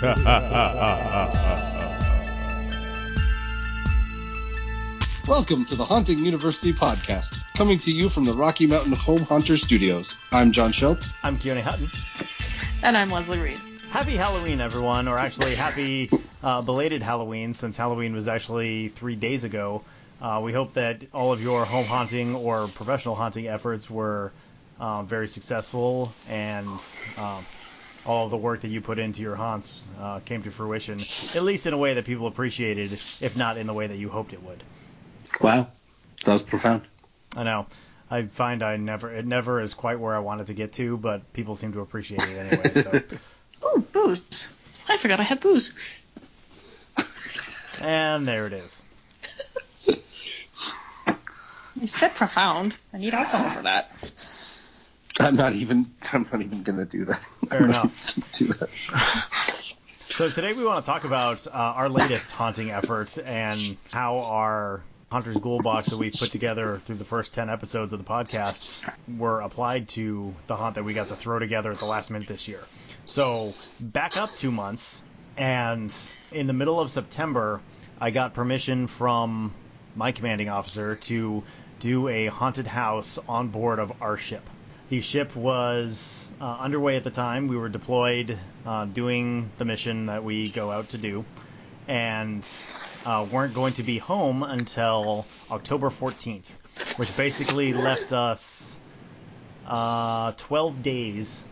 Welcome to the Haunting University podcast, coming to you from the Rocky Mountain Home Haunter Studios. I'm John Schultz. I'm Keone Hutton. And I'm Leslie Reed. Happy Halloween, everyone, or actually happy uh, belated Halloween, since Halloween was actually three days ago. Uh, we hope that all of your home haunting or professional haunting efforts were uh, very successful and um, all the work that you put into your haunts uh, came to fruition, at least in a way that people appreciated, if not in the way that you hoped it would. Wow, that was profound. I know. I find I never it never is quite where I wanted to get to, but people seem to appreciate it anyway. So. Ooh, booze! I forgot I had booze. And there it is. You said profound. I need alcohol for that. I'm not even. I'm not even gonna do that. Fair enough. do that. So today we want to talk about uh, our latest haunting efforts and how our Hunter's Ghoul box that we've put together through the first 10 episodes of the podcast were applied to the haunt that we got to throw together at the last minute this year. So back up two months, and in the middle of September, I got permission from my commanding officer to do a haunted house on board of our ship. The ship was uh, underway at the time. We were deployed uh, doing the mission that we go out to do, and uh, weren't going to be home until October 14th, which basically left us uh, 12 days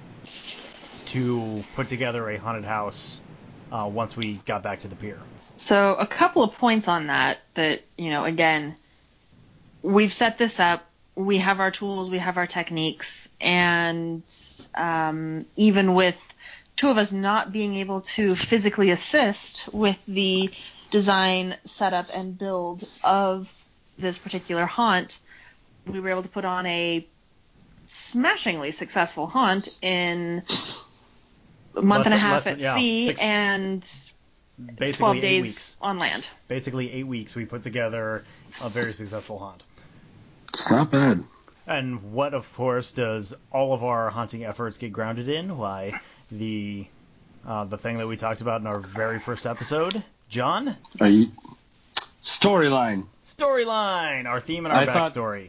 to put together a haunted house uh, once we got back to the pier. So a couple of points on that. That you know, again, we've set this up. We have our tools. We have our techniques, and um, even with two of us not being able to physically assist with the design, setup, and build of this particular haunt, we were able to put on a smashingly successful haunt in a month Less and a half than- at yeah, sea six- and Basically 12 eight days weeks. on land. Basically eight weeks. We put together a very successful haunt. It's not bad. And what, of course, does all of our hunting efforts get grounded in? Why, the uh, the thing that we talked about in our very first episode, John, Are you storyline? storyline, our theme and our I thought- backstory.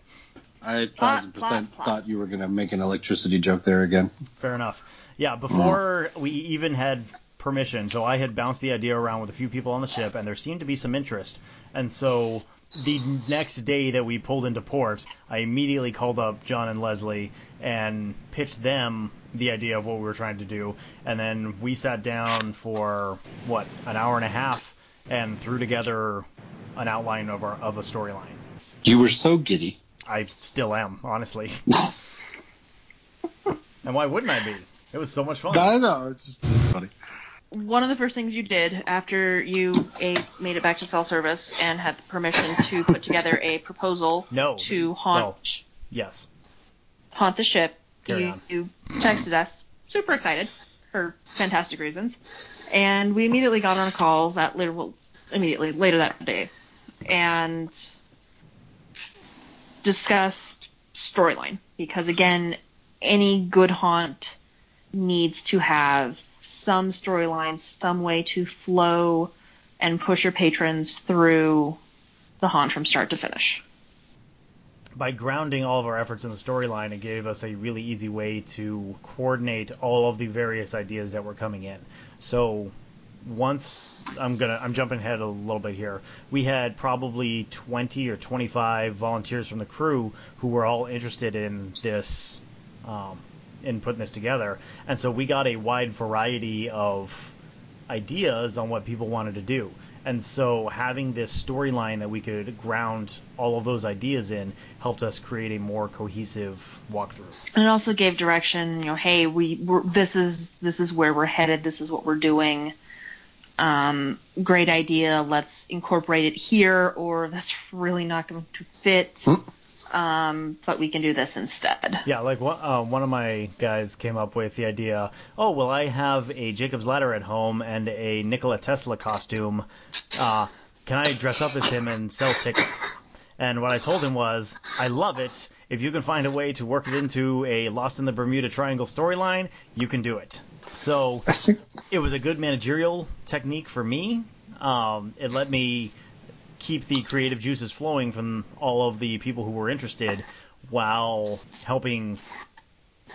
I Plot, thousand plot, percent plot. thought you were gonna make an electricity joke there again. Fair enough. Yeah, before we even had permission, so I had bounced the idea around with a few people on the ship, and there seemed to be some interest. And so the next day that we pulled into port, I immediately called up John and Leslie and pitched them the idea of what we were trying to do. And then we sat down for, what, an hour and a half and threw together an outline of, our, of a storyline. You were so giddy. I still am, honestly. and why wouldn't I be? It was so much fun. I know. It's just it's funny. One of the first things you did after you a, made it back to cell service and had permission to put together a proposal No. to haunt Well, Yes. haunt the ship, Carry you, on. you texted us, super excited for fantastic reasons, and we immediately got on a call that later, well, immediately later that day, and discussed storyline because again, any good haunt needs to have some storyline, some way to flow and push your patrons through the haunt from start to finish. By grounding all of our efforts in the storyline, it gave us a really easy way to coordinate all of the various ideas that were coming in. So once I'm gonna I'm jumping ahead a little bit here. We had probably 20 or 25 volunteers from the crew who were all interested in this um, in putting this together, and so we got a wide variety of ideas on what people wanted to do. And so having this storyline that we could ground all of those ideas in helped us create a more cohesive walkthrough. And it also gave direction. You know, hey, we we're, this is this is where we're headed. This is what we're doing. Um, great idea. Let's incorporate it here, or that's really not going to fit. Um, but we can do this instead. Yeah, like one, uh, one of my guys came up with the idea. Oh, well, I have a Jacob's Ladder at home and a Nikola Tesla costume. Uh, can I dress up as him and sell tickets? And what I told him was, I love it. If you can find a way to work it into a Lost in the Bermuda Triangle storyline, you can do it. So it was a good managerial technique for me. Um, it let me keep the creative juices flowing from all of the people who were interested while helping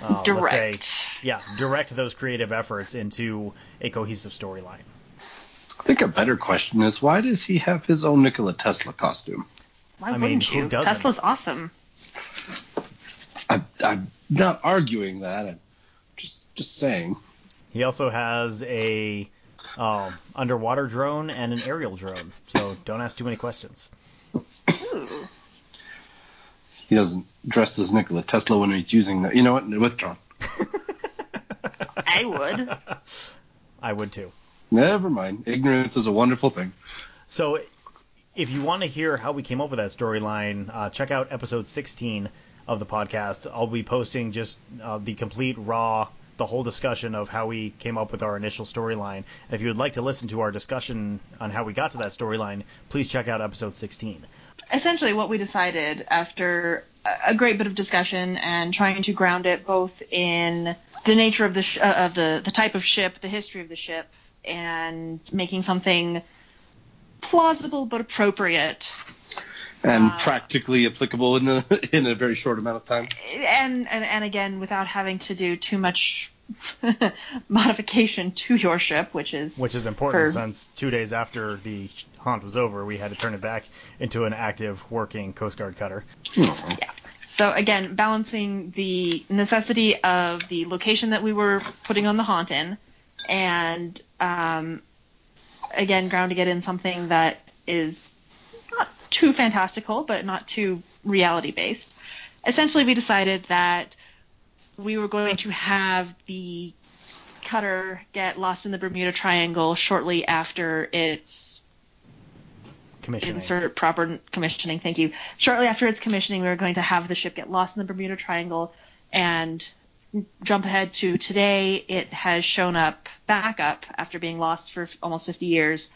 uh, direct. let's say, yeah, direct those creative efforts into a cohesive storyline. I think a better question is why does he have his own Nikola Tesla costume? Why I mean, wouldn't who you? doesn't? Tesla's awesome. I, I'm not arguing that. I'm just just saying. He also has a um, underwater drone and an aerial drone, so don't ask too many questions. He doesn't dress as Nikola Tesla when he's using the. You know what? Withdrawn. I would. I would too. Never mind. Ignorance is a wonderful thing. So, if you want to hear how we came up with that storyline, uh, check out episode 16 of the podcast. I'll be posting just uh, the complete raw, the whole discussion of how we came up with our initial storyline. If you would like to listen to our discussion on how we got to that storyline, please check out episode 16. Essentially, what we decided after a- great bit of discussion and trying to ground it both in the nature of the sh- uh, of the the type of ship, the history of the ship, and making something plausible but appropriate And Uh, practically applicable in the in a very short amount of time. and, and and again without having to do too much modification to your ship, which is Which is important for- since two days after the haunt was over, we had to turn it back into an active, working Coast Guard cutter. Oh, So again, balancing the necessity of the location that we were putting on the haunt in, and um, again grounding it in something that is not too fantastical, but not too reality based. Essentially, we decided that we were going to have the cutter get lost in the Bermuda Triangle shortly after its Commissioning. insert proper commissioning. Thank you. Shortly after its commissioning, we were going to have the ship get lost in the Bermuda Triangle and jump ahead to today. It has shown up back up after being lost for almost 50 years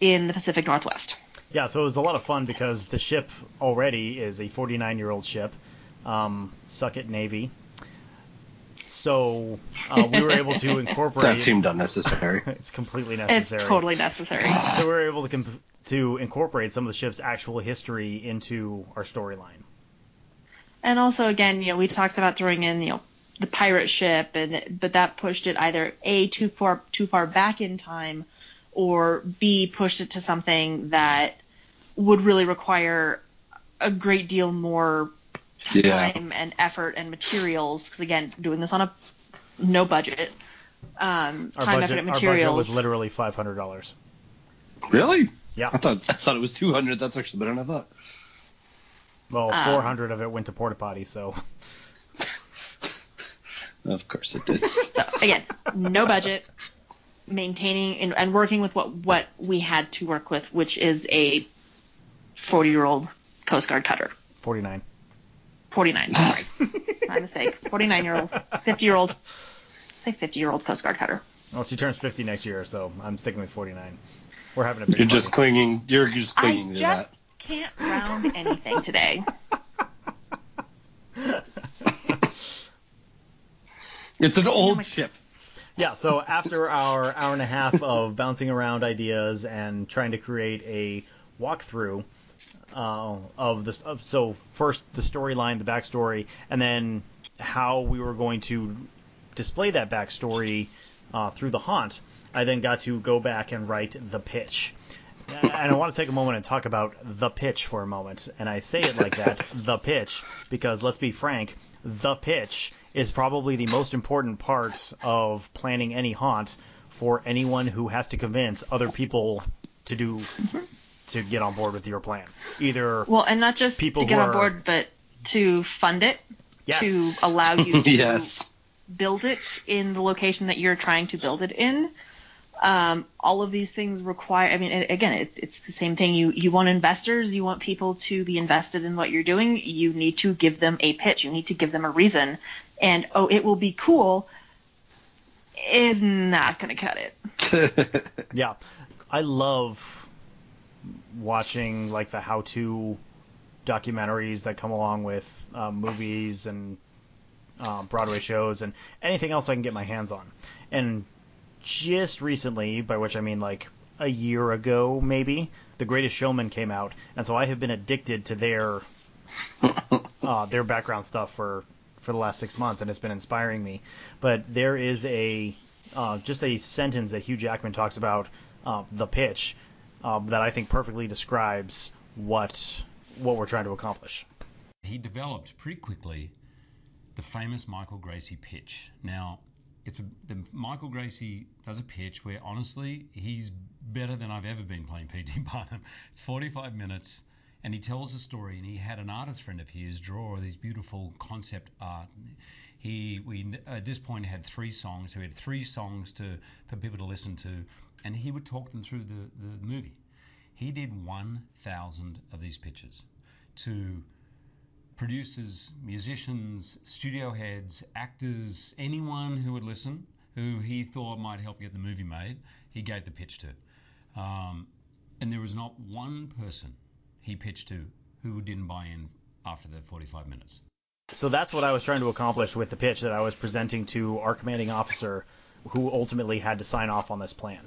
in the Pacific Northwest. Yeah, so it was a lot of fun because the ship already is a 49 year old ship, um, Suck It Navy. So uh, we were able to incorporate. that seemed unnecessary. it's completely necessary. It's totally necessary. So we were able to comp- to incorporate some of the ship's actual history into our storyline. And also, again, you know, we talked about throwing in, you know, the pirate ship, and but that pushed it either a too far too far back in time, or b pushed it to something that would really require a great deal more Yeah. time and effort and materials. Because again, doing this on a no budget, um, Our time, budget, effort, and our budget was literally five hundred dollars. Really? Yeah. I thought I thought it was two hundred. That's actually better than I thought. Well, Um, four hundred of it went to porta potty, so Of course it did. So again, no budget, maintaining and, and working with what what we had to work with, which is a 40 year old Coast Guard cutter. forty nine. 49, sorry, my mistake. 49 year old, 50 year old, say 50 year old Coast Guard cutter. Well, she turns fifty next year, so I'm sticking with forty nine. We're having a big You're just party. clinging. You're just I clinging to just that. can't round anything today. It's an my- old ship. Yeah, so after our hour and a half of bouncing around ideas and trying to create a walkthrough uh, of this, so first the storyline, the backstory, and then how we were going to display that backstory uh, through the haunt, I then got to go back and write the pitch. And I want to take a moment and talk about the pitch for a moment. And I say it like that, the pitch, because let's be frank, the pitch is probably the most important part of planning any haunt for anyone who has to convince other people to do to get on board with your plan. Either Well, and not just People to get who on are- board, but to fund it, yes, to allow you to yes. build it in the location that you're trying to build it in. Um, all of these things require. I mean, a- again, it, it's the same thing. You you want investors, you want people to be invested in what you're doing. You need to give them a pitch. You need to give them a reason. And oh, it will be cool. Is not going to cut it. Yeah, I love watching like the how-to documentaries that come along with uh, movies and uh, Broadway shows and anything else I can get my hands on. And just recently, by which I mean like a year ago maybe, The Greatest Showman came out, and so I have been addicted to their uh, their background stuff for for the last six months, and it's been inspiring me. But there is a uh, just a sentence that Hugh Jackman talks about uh, the pitch um, that I think perfectly describes what what we're trying to accomplish. He developed pretty quickly the famous Michael Gracey pitch. Now, it's a, the Michael Gracey does a pitch where honestly he's better than I've ever been playing P.T. Barnum. It's 45 minutes and he tells a story and he had an artist friend of his draw these beautiful concept art. He we at this point had three songs so we had three songs to for people to listen to and he would talk them through the, the movie. He did 1000 of these pitches to producers musicians studio heads actors anyone who would listen who he thought might help get the movie made. He gave the pitch to um, and there was not one person he pitched to who didn't buy in after the 45 minutes. So that's what I was trying to accomplish with the pitch that I was presenting to our commanding officer, who ultimately had to sign off on this plan.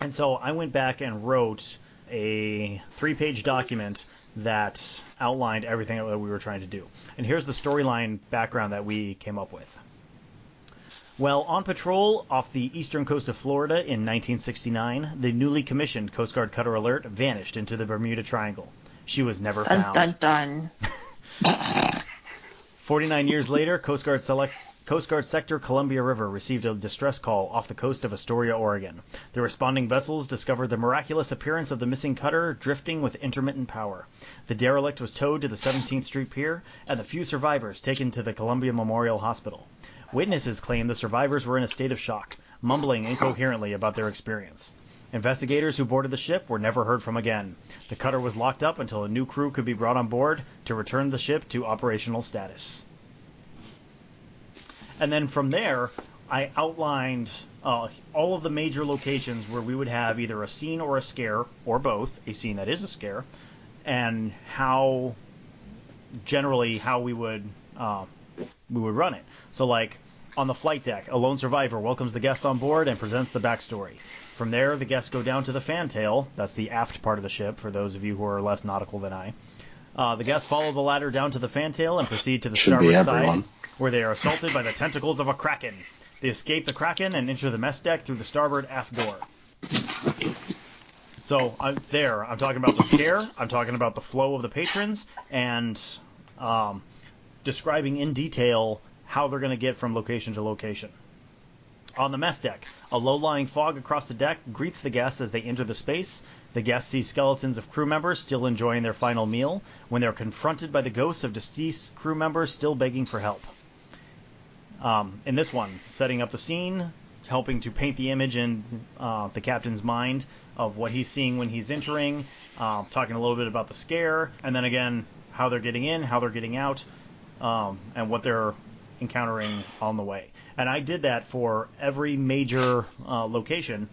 And so I went back and wrote a three page document that outlined everything that we were trying to do. And here's the storyline background that we came up with. While on patrol off the eastern coast of Florida in 1969, the newly commissioned Coast Guard Cutter Alert vanished into the Bermuda Triangle. She was never Dun found. dun dun. 49 years later, Coast Guard Select Coast Guard Sector Columbia River received a distress call off the coast of Astoria, Oregon. The responding vessels discovered the miraculous appearance of the missing cutter drifting with intermittent power. The derelict was towed to the 17th Street Pier, and the few survivors taken to the Columbia Memorial Hospital. Witnesses claim the survivors were in a state of shock, mumbling incoherently about their experience. Investigators who boarded the ship were never heard from again. The cutter was locked up until a new crew could be brought on board to return the ship to operational status. And then from there, I outlined uh, all of the major locations where we would have either a scene or a scare, or both, a scene that is a scare, and how generally how we would uh, we would run it. So like on the flight deck, a lone survivor welcomes the guest on board and presents the backstory. From there, the guests go down to the fantail. That's the aft part of the ship, for those of you who are less nautical than I. Uh, the guests follow the ladder down to the fantail and proceed to the Should starboard side, where they are assaulted by the tentacles of a kraken. They escape the kraken and enter the mess deck through the starboard aft door. So I'm there. I'm talking about the scare. I'm talking about the flow of the patrons and um, describing in detail how they're going to get from location to location. On the mess deck, a low-lying fog across the deck greets the guests as they enter the space. The guests see skeletons of crew members still enjoying their final meal when they're confronted by the ghosts of deceased crew members still begging for help. Um, in this one, setting up the scene, helping to paint the image in uh, the captain's mind of what he's seeing when he's entering, uh, talking a little bit about the scare, and then again, how they're getting in, how they're getting out, um, and what they're encountering on the way. And I did that for every major uh, location,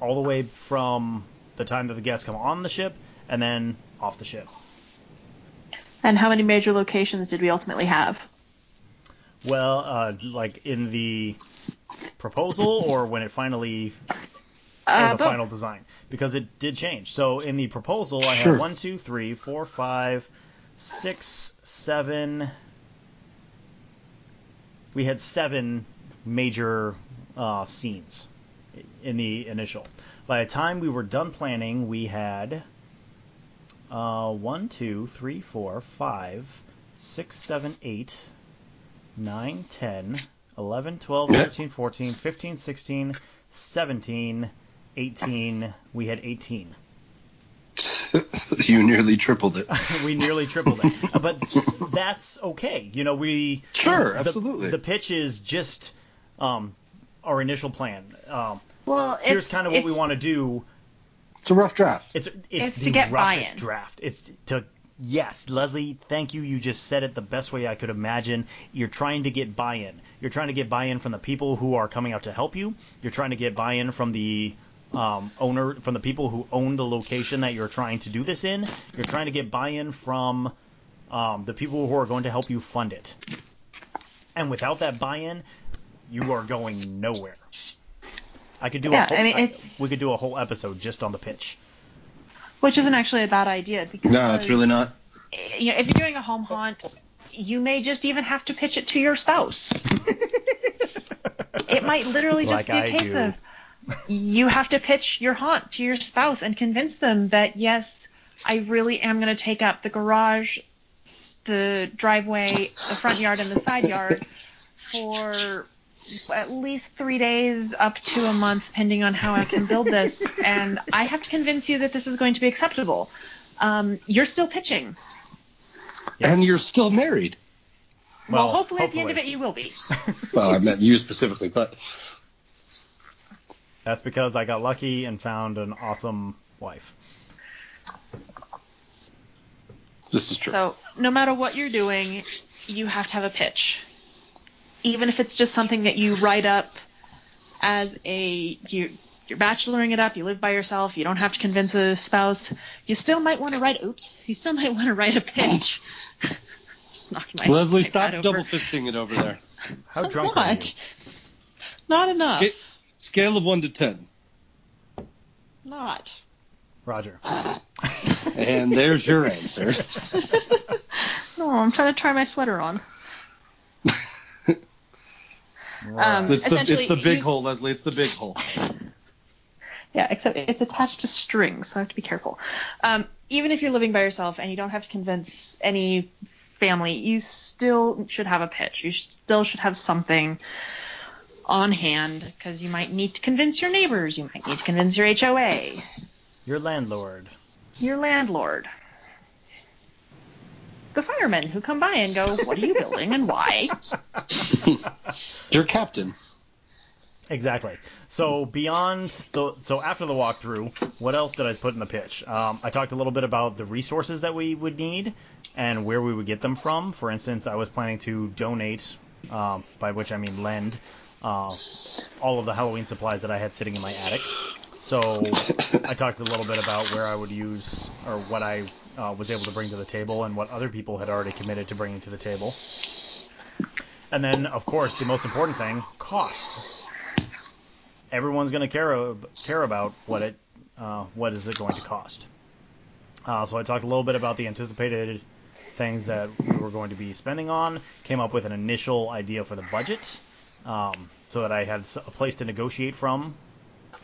all the way from the time that the guests come on the ship and then off the ship. And how many major locations did we ultimately have? Well, uh, like in the proposal or when it finally or Uh, the both. final design because it did change. So in the proposal, I Sure. had one, two, three, four, five, six, seven. We had seven major uh, scenes in the initial. By the time we were done planning, we had uh, one, two, three, four, five, six, seven, eight, 9, 10, 11, 12, 13, 14, 15, 16, 17, 18. We had 18. you nearly tripled it. we nearly tripled it. Uh, But that's okay. You know, we. Sure, the- absolutely. The, pitch is just um, our initial plan. Um, Well, here's kind of what we want to do. It's a rough draft. It's it's, It's to the get roughest buy-in. draft. It's to yes, Leslie. Thank you. You just said it the best way I could imagine. You're trying to get buy-in. You're trying to get buy-in from the people who are coming out to help you. You're trying to get buy-in from the um, owner, from the people who own the location that you're trying to do this in. You're trying to get buy-in from um, the people who are going to help you fund it. And without that buy-in, you are going nowhere. I could do Yeah, a whole, I mean, I- we could do a whole episode just on the pitch. Which isn't actually a bad idea. Because, No, it's really not. You know, if you're doing a home haunt, you may just even have to pitch it to your spouse. It might literally just Like be a I case of you have to pitch your haunt to your spouse and convince them that yes, I really am going to take up the garage, the driveway, the front yard, and the side yard for at least three days up to a month, depending on how I can build this. And I have to convince you that this is going to be acceptable. Um, you're still pitching. Yes. And you're still married. Well, Well, hopefully, at the end of it, you will be. Well, I meant you specifically, but That's because I got lucky and found an awesome wife. this is true. So, no matter what you're doing, you have to have a pitch. Even if it's just something that you write up as a you you're bacheloring it up, you live by yourself, you don't have to convince a spouse. You still might want to write oops, you still might want to write a pitch. just knocked my Leslie, stop pad double fisting it over there. How I'm drunk are you? not. Not enough. Sca- scale of one to ten, Not. Roger. and there's your answer. No, I'm trying to try my sweater on. Um, It's the, it's the big hole, Leslie. It's the big hole. Yeah, except it's attached to string, so I have to be careful. Um, even if you're living by yourself and you don't have to convince any family, you still should have a pitch. You still should have something on hand because you might need to convince your neighbors, you might need to convince your HOA, Your landlord. your landlord, the firemen who come by and go, "What are you building and why?" Your captain. Exactly. So beyond the so after the walkthrough, what else did I put in the pitch? Um, I talked a little bit about the resources that we would need and where we would get them from. For instance, I was planning to donate, um, by which I mean lend, uh, all of the Halloween supplies that I had sitting in my attic. So I talked a little bit about where I would use or what I uh, was able to bring to the table and what other people had already committed to bringing to the table. And then, of course, the most important thing, cost everyone's going to care care about what it uh, what is it going to cost. Uh, so I talked a little bit about the anticipated things that we were going to be spending on. Came up with an initial idea for the budget, um, so that I had a place to negotiate from.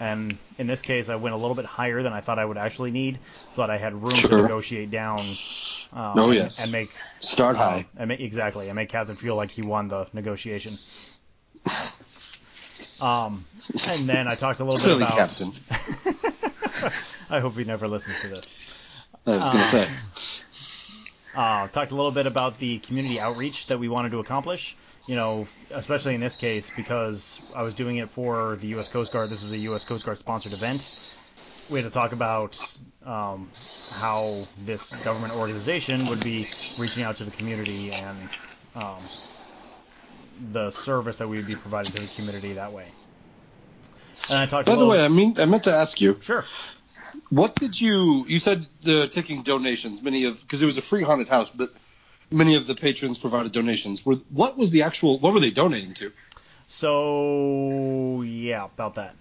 And in this case, I went a little bit higher than I thought I would actually need, so that I had room to negotiate down. Um, Oh, and- yes. and make Start high. um, and make, exactly, and make Captain feel like he won the negotiation. Um, and then I talked a little Silly bit about. captain. I hope he never listens to this. I was going Uh, to say. Uh, talked a little bit about the community outreach that we wanted to accomplish. You know, especially in this case because I was doing it for the U.S. Coast Guard. This was a U.S. Coast Guard sponsored event. We had to talk about um, how this government organization would be reaching out to the community and um, the service that we would be providing to the community that way. And I talked. By the way, I mean, I meant to ask you, sure. What did you? You said uh, taking donations. Many of because it was a free haunted house, but many of the patrons provided donations. Were what was the actual? What were they donating to? So yeah, about that.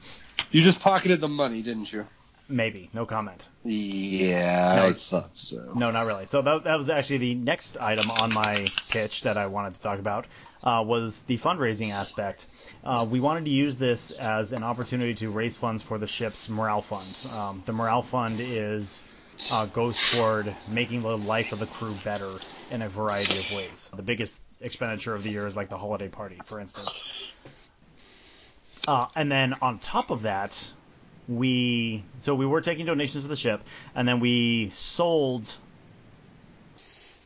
You just pocketed the money, didn't you? Maybe. No comment. Yeah, No. I thought so. No, not really. So that, that was actually the next item on my pitch that I wanted to talk about uh, was the fundraising aspect. Uh, we wanted to use this as an opportunity to raise funds for the ship's morale fund. Um, the morale fund is uh, goes toward making the life of the crew better in a variety of ways. The biggest expenditure of the year is like the holiday party, for instance. Uh, and then on top of that, we so we were taking donations for the ship, and then we sold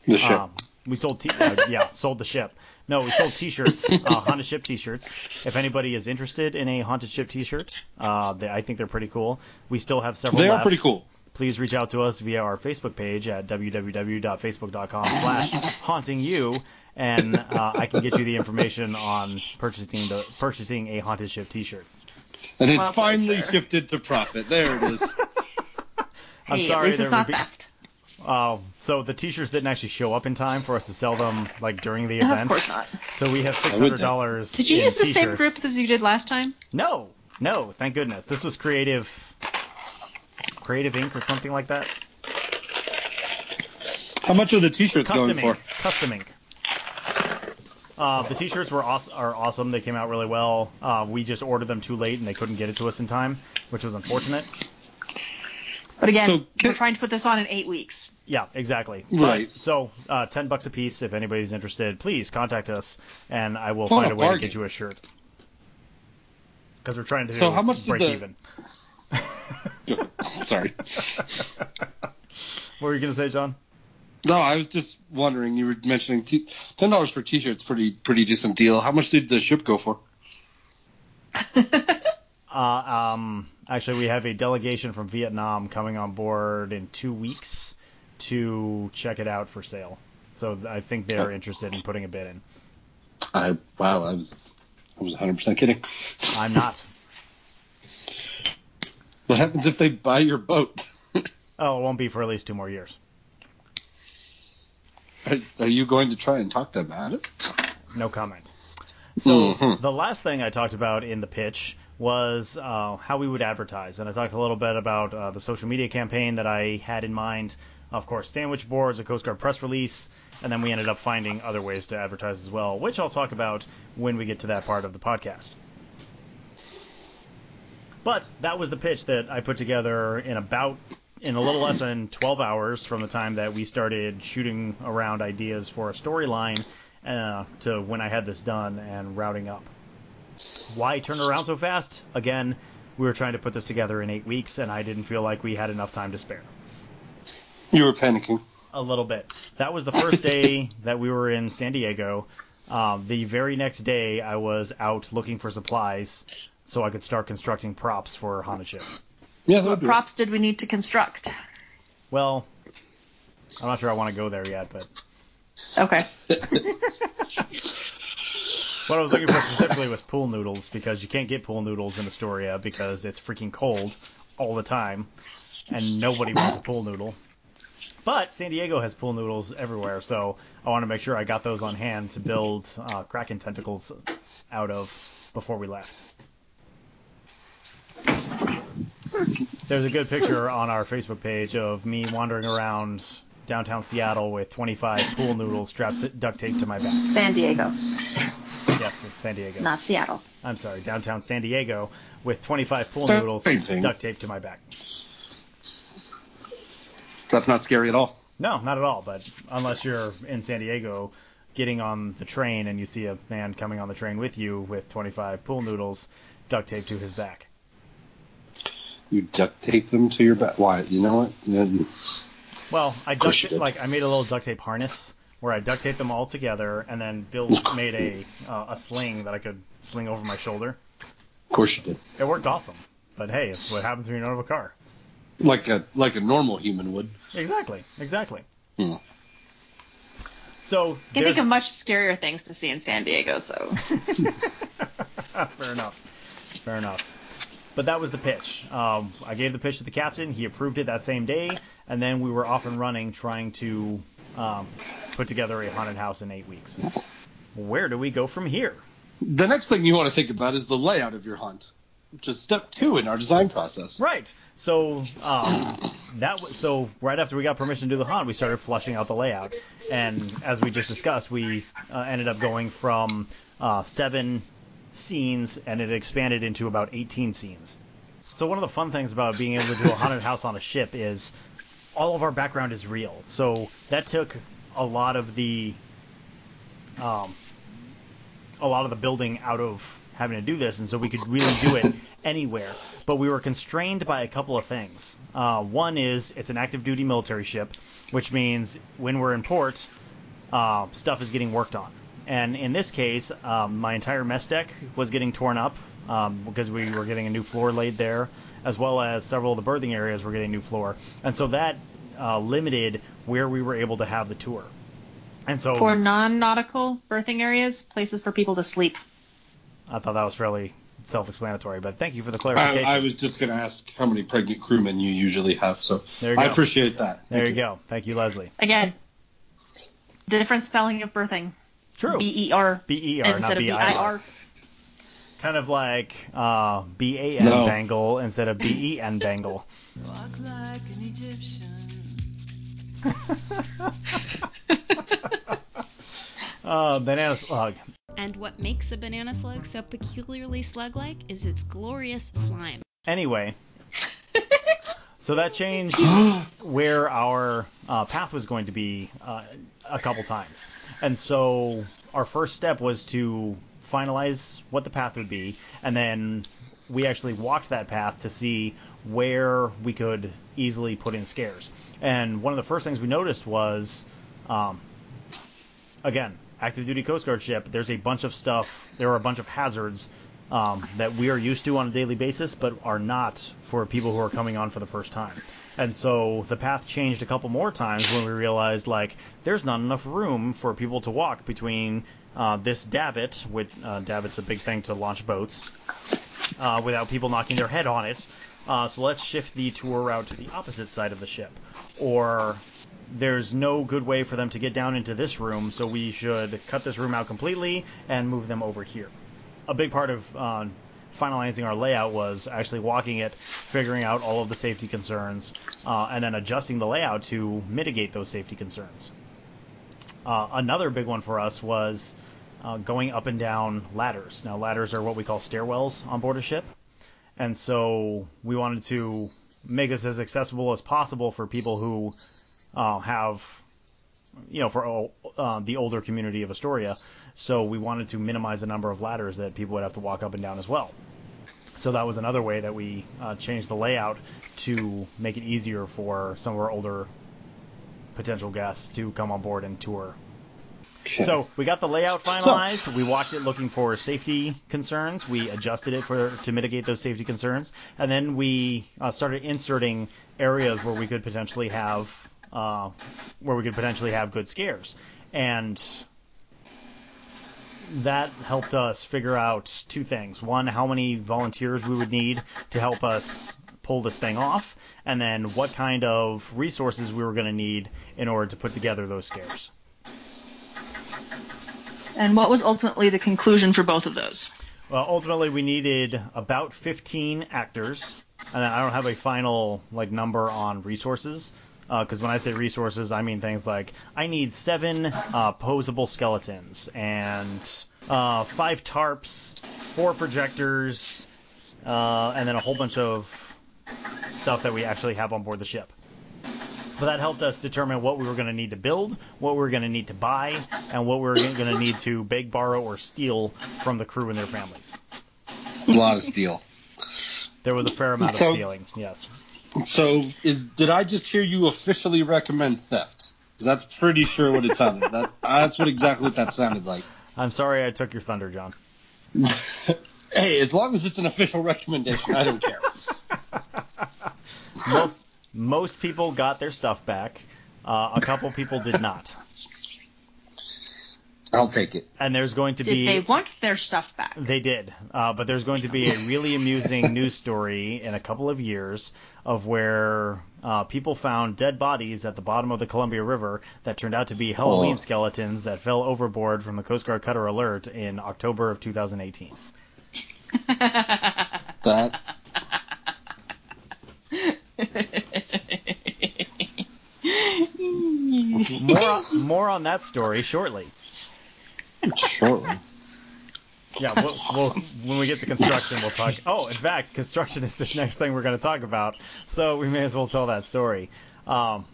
The ship. um, we sold t- uh, yeah, sold the ship. No, we sold T-shirts, uh, haunted ship T-shirts. If anybody is interested in a haunted ship T-shirt, uh, they, I think they're pretty cool. We still have several. they are left. pretty cool. Please reach out to us via our Facebook page at www.facebook.com/slash haunting you, and uh, I can get you the information on purchasing the purchasing a haunted ship T-shirts. And it Well finally sir. shifted to profit. There it is. I'm hey, sorry, at least there not would be- Uh, so the T-shirts didn't actually show up in time for us to sell them like during the event. of course not. So we have six would hundred dollars. Did you in use the same T-shirts. groups as you did last time? No, no, thank goodness. This was Creative, Creative Ink or something like that. How much are the t-shirts Custom going Ink. for? Custom Ink. Uh, the T-shirts were aw- are awesome. They came out really well. Uh, we just ordered them too late and they couldn't get it to us in time, which was unfortunate. But again, So, we're trying to put this on in eight weeks. Yeah, exactly. Right. But, so, uh, ten bucks a piece. If anybody's interested, please contact us, and I will Oh, find a way to get you a shirt. Because we're trying to So how much did break the- even. Sorry. What were you gonna say, John? No, I was just wondering. You were mentioning t- ten dollars for t-shirts, pretty pretty decent deal. How much did the ship go for? Uh, um, actually, we have a delegation from Vietnam coming on board in two weeks to check it out for sale. So I think they're interested in putting a bid in. I wow, I was I was 100 percent kidding. I'm not. What happens if they buy your boat? Oh, it won't be for at least two more years. Are, are you going to try and talk them out of it? No comment. So Mhm. the last thing I talked about in the pitch was uh, how we would advertise, and I talked a little bit about uh, the social media campaign that I had in mind. Of course, sandwich boards, a Coast Guard press release, and then we ended up finding other ways to advertise as well, which I'll talk about when we get to that part of the podcast. But that was the pitch that I put together in about in a little less than 12 hours from the time that we started shooting around ideas for a storyline uh, to when I had this done and routing up. Why turn around so fast? Again, we were trying to put this together in eight weeks, and I didn't feel like we had enough time to spare. You were panicking. A little bit. That was the first day that we were in San Diego. Um, the very next day, I was out looking for supplies so I could start constructing props for Ship. Yeah, What be props did we need to construct? Well, I'm not sure I want to go there yet, but Okay. what I was looking for specifically was pool noodles because you can't get pool noodles in Astoria because it's freaking cold all the time, and nobody wants a pool noodle. But San Diego has pool noodles everywhere, so I want to make sure I got those on hand to build uh, kraken tentacles out of before we left. There's a good picture on our Facebook page of me wandering around downtown Seattle with 25 pool noodles strapped to, duct taped to my back. San Diego, Yes, San Diego. not Seattle. I'm sorry, downtown San Diego with 25 pool noodles duct taped to my back. That's not scary at all. No, not at all. But unless you're in San Diego getting on the train and you see a man coming on the train with you with 25 pool noodles duct taped to his back. You duct tape them to your back. Why? You know what? Then Well, I duct you like I made a little duct tape harness where I duct taped them all together and then Bill made a uh, a sling that I could sling over my shoulder. of course you did. It worked awesome. But hey, it's what happens when you're out of a car. Like a like a normal human would. Exactly. Exactly. Hmm. So I can think of much scarier things to see in San Diego, so Fair enough. Fair enough. But that was the pitch. Um, I gave the pitch to the captain. He approved it that same day, and then we were off and running trying to um, put together a haunted house in eight weeks. Where do we go from here? The next thing you want to think about is the layout of your hunt, which is step two in our design process. Right. So um, that w- so right after we got permission to do the hunt, we started flushing out the layout, and as we just discussed, we uh, ended up going from uh, seven scenes, and it expanded into about 18 scenes. So one of the fun things about being able to do a haunted house on a ship is all of our background is real. So that took a lot of the um, a lot of the building out of having to do this, and so we could really do it anywhere. But we were constrained by a couple of things. Uh, one is it's an active duty military ship, which means when we're in port, uh, stuff is getting worked on. And in this case, um, my entire mess deck was getting torn up um, because we were getting a new floor laid there, as well as several of the berthing areas were getting new floor. And so that uh, limited where we were able to have the tour. And so For non-nautical berthing areas, places for people to sleep. I thought that was fairly self-explanatory, but thank you for the clarification. I was just going to ask how many pregnant crewmen you usually have, so There you I appreciate that. there Thank you go. Thank you, Leslie. Again, different spelling of birthing. True. B E R B-E-R, not instead of B I B-I-R. R. Kind of like uh, B-A-N No. bangle instead of B-E-N bangle. Walk like an Egyptian. Uh, banana slug. And what makes a banana slug so peculiarly slug like is its glorious slime. Anyway, so that changed where our uh, path was going to be uh, a couple times. And so our first step was to finalize what the path would be, and then we actually walked that path to see where we could easily put in scares. And one of the first things we noticed was, um, again, active duty Coast Guard ship. There's a bunch of stuff. There are a bunch of hazards um, that we are used to on a daily basis, but are not for people who are coming on for the first time. And so the path changed a couple more times when we realized like there's not enough room for people to walk between uh, this davit, which uh, davit's a big thing to launch boats, uh, without people knocking their head on it. Uh, so let's shift the tour route to the opposite side of the ship, or there's no good way for them to get down into this room, so we should cut this room out completely and move them over here. A big part of uh, finalizing our layout was actually walking it, figuring out all of the safety concerns, uh, and then adjusting the layout to mitigate those safety concerns. Uh, another big one for us was uh, going up and down ladders. Now, ladders are what we call stairwells on board a ship, and so we wanted to make this as accessible as possible for people who uh, have, you know, for uh, the older community of Astoria. So we wanted to minimize the number of ladders that people would have to walk up and down as well. So that was another way that we uh, changed the layout to make it easier for some of our older potential guests to come on board and tour. So we got the layout finalized. we walked it looking for safety concerns. We adjusted it for to mitigate those safety concerns, and then we uh, started inserting areas where we could potentially have uh, where we could potentially have good scares, and that helped us figure out two things: one, how many volunteers we would need to help us pull this thing off, and then what kind of resources we were going to need in order to put together those scares. And what was ultimately the conclusion for both of those? Well, ultimately, we needed about 15 actors, and then I don't have a final like number on resources. Because when I say resources, I mean things like I need seven uh, posable skeletons and uh, five tarps, four projectors, uh, and then a whole bunch of stuff that we actually have on board the ship. But that helped us determine what we were going to need to build, what we were going to need to buy, and what we were going to need to beg, borrow, or steal from the crew and their families. A lot of steal. There was a fair amount of So- stealing, yes. So, is did I just hear you officially recommend theft? 'Cause that's pretty sure what it sounded. That, that's what exactly what that sounded like. I'm sorry I took your thunder, John. Hey, as long as it's an official recommendation, I don't care. Most most people got their stuff back. Uh, a couple people did not. I'll take it. And there's going to Did be they want their stuff back? They did, uh, but there's going to be a really amusing news story in a couple of years of where uh, people found dead bodies at the bottom of the Columbia River that turned out to be Halloween Oh. skeletons that fell overboard from the Coast Guard Cutter Alert in October of 2018. That More, more on that story shortly. Shortly. Yeah, we'll, we'll, when we get to construction, we'll talk. Oh, in fact, construction is the next thing we're going to talk about, so we may as well tell that story. Um,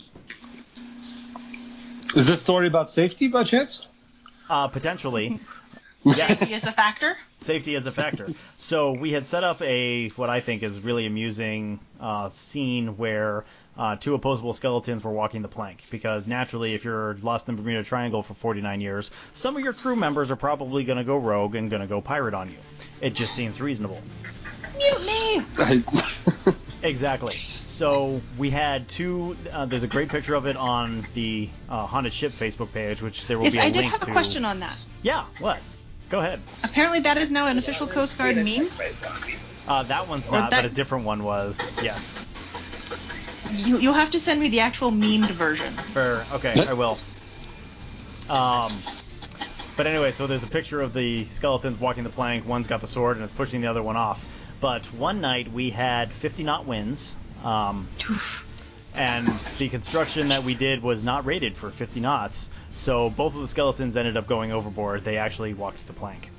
Is this story about safety by chance? uh, potentially, yes. Safety is a factor. safety as a factor. So we had set up a what I think is really amusing uh, scene where uh, two opposable skeletons were walking the plank because naturally, if you're lost in the Bermuda Triangle for 49 years, some of your crew members are probably going to go rogue and going to go pirate on you. It just seems reasonable. Mutiny. I, Exactly. So we had two. Uh, there's a great picture of it on the uh, Haunted Ship Facebook page, which there will Yes, be a I did link have to. a question on that. Yeah, what? Go ahead. Apparently, that is now an official Coast Guard meme. Uh, that one's Or not, but a different one was. Yes. You, you'll have to send me the actual memed version. Fair. Okay, I will. Um, but anyway, so there's a picture of the skeletons walking the plank. One's got the sword and it's pushing the other one off. But one night we had 50 knot winds, um, and the construction that we did was not rated for 50 knots. So both of the skeletons ended up going overboard. They actually walked the plank.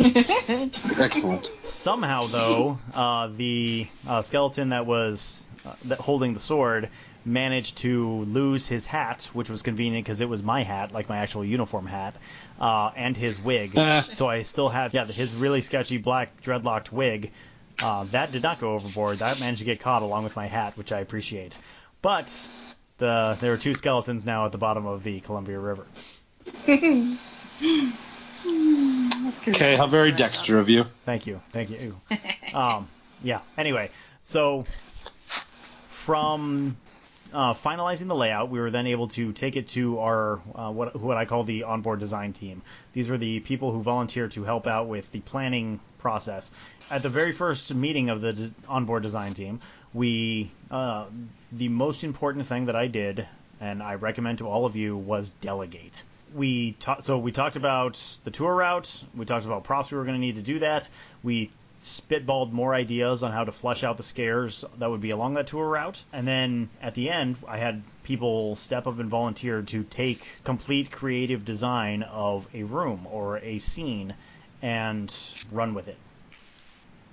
Excellent. Somehow, though, uh, the uh, skeleton that was uh, that holding the sword managed to lose his hat, which was convenient because it was my hat, like my actual uniform hat, uh, and his wig. Ah. so I still had yeah his really sketchy black dreadlocked wig. Uh, that did not go overboard. That managed to get caught along with my hat, which I appreciate. But the there are two skeletons now at the bottom of the Columbia River. Okay, how very Dexter of you. Thank you, thank you. um, yeah. Anyway, so from uh, finalizing the layout, we were then able to take it to our uh, what what I call the onboard design team. These were the people who volunteered to help out with the planning process. At the very first meeting of the des- onboard design team, we uh, the most important thing that I did, and I recommend to all of you, was delegate we ta- so we talked about the tour route. We talked about props we were going to need to do that. We spitballed more ideas on how to flesh out the scares that would be along that tour route. And then at the end, I had people step up and volunteer to take complete creative design of a room or a scene and run with it.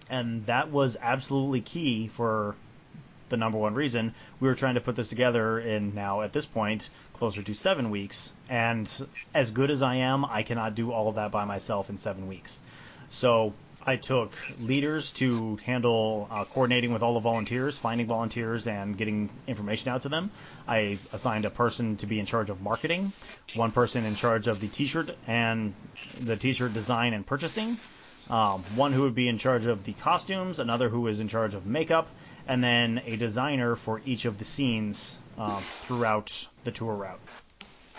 And that was absolutely key for the number one reason we were trying to put this together in now at this point closer to seven weeks and as good as i am i cannot do all of that by myself in seven weeks so i took leaders to handle uh, coordinating with all the volunteers finding volunteers and getting information out to them i assigned a person to be in charge of marketing one person in charge of the t-shirt and the t-shirt design and purchasing um, one who would be in charge of the costumes, another who was in charge of makeup, and then a designer for each of the scenes um, throughout the tour route.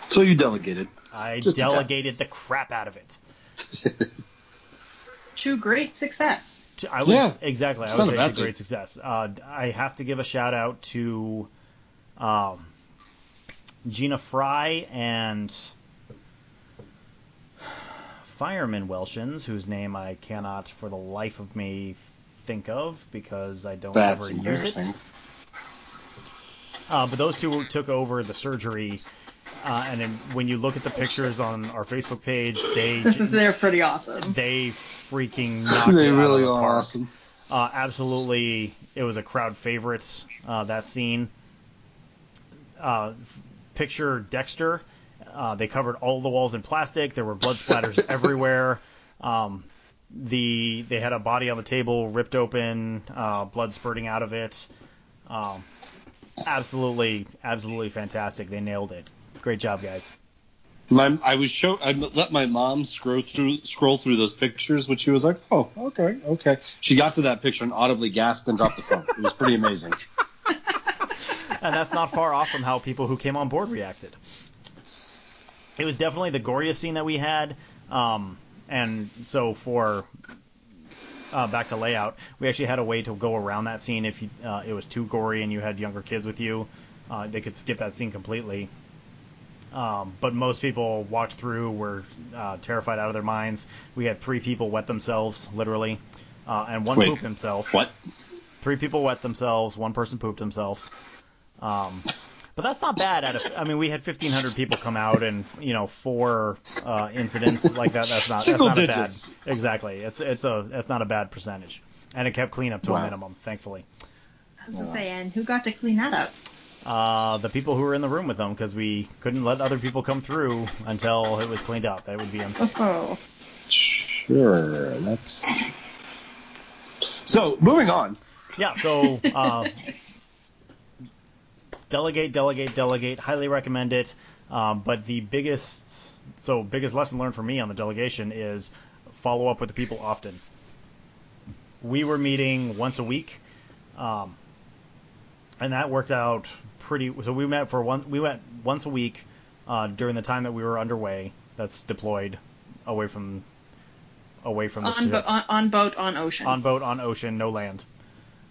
So you delegated. I Just delegated the crap out of it. To great success. To- I would, Yeah. exactly. It's I not would a say bad it's a great success. Uh, I have to give a shout out to um, Gina Fry and Fireman Welshins, whose name I cannot for the life of me think of because I don't That's ever use it. Uh, but those two took over the surgery, uh, and then when you look at the pictures on our Facebook page, they They're pretty awesome. they freaking knocked They it out really of the are park. awesome. Uh, absolutely, it was a crowd favorite. Uh, that scene. Uh, f- picture Dexter. Uh, they covered all the walls in plastic. There were blood splatters everywhere. Um, the they had a body on the table ripped open, uh, blood spurting out of it. Um, absolutely, absolutely fantastic. They nailed it. Great job, guys. My, I was show. I let my mom scroll through scroll through those pictures, which she was like, "Oh, okay, okay." She got to that picture and audibly gasped and dropped the phone. It was pretty amazing. and that's not far off from how people who came on board reacted. It was definitely the goriest scene that we had, um, and so for uh, back to layout, we actually had a way to go around that scene if you, uh, it was too gory and you had younger kids with you. Uh, they could skip that scene completely. Um, but most people walked through were uh, terrified out of their minds. We had three people wet themselves, literally, uh, and one Wait, pooped himself What? three people wet themselves, one person pooped himself. Um, but that's not bad. Out of, I mean, we had 1,500 people come out, and you know, four uh, incidents like that. That's not Single that's not digits. a bad. Exactly. It's it's a that's not a bad percentage, and it kept cleanup to a minimum, thankfully. I was gonna say, and who got to clean that up? Uh, the people who were in the room with them, because we couldn't let other people come through until it was cleaned up. That would be unsafe. Oh, Sure, that's. So moving on. Yeah, so uh, delegate, delegate, delegate. Highly recommend it. Um, but the biggest, so biggest lesson learned for me on the delegation is follow up with the people often. We were meeting once a week. Um, and that worked out pretty. So we met for one. We went once a week uh, during the time that we were underway. That's deployed away from away from the On, ship. bo- on, on boat, on ocean. on boat, on ocean, no land.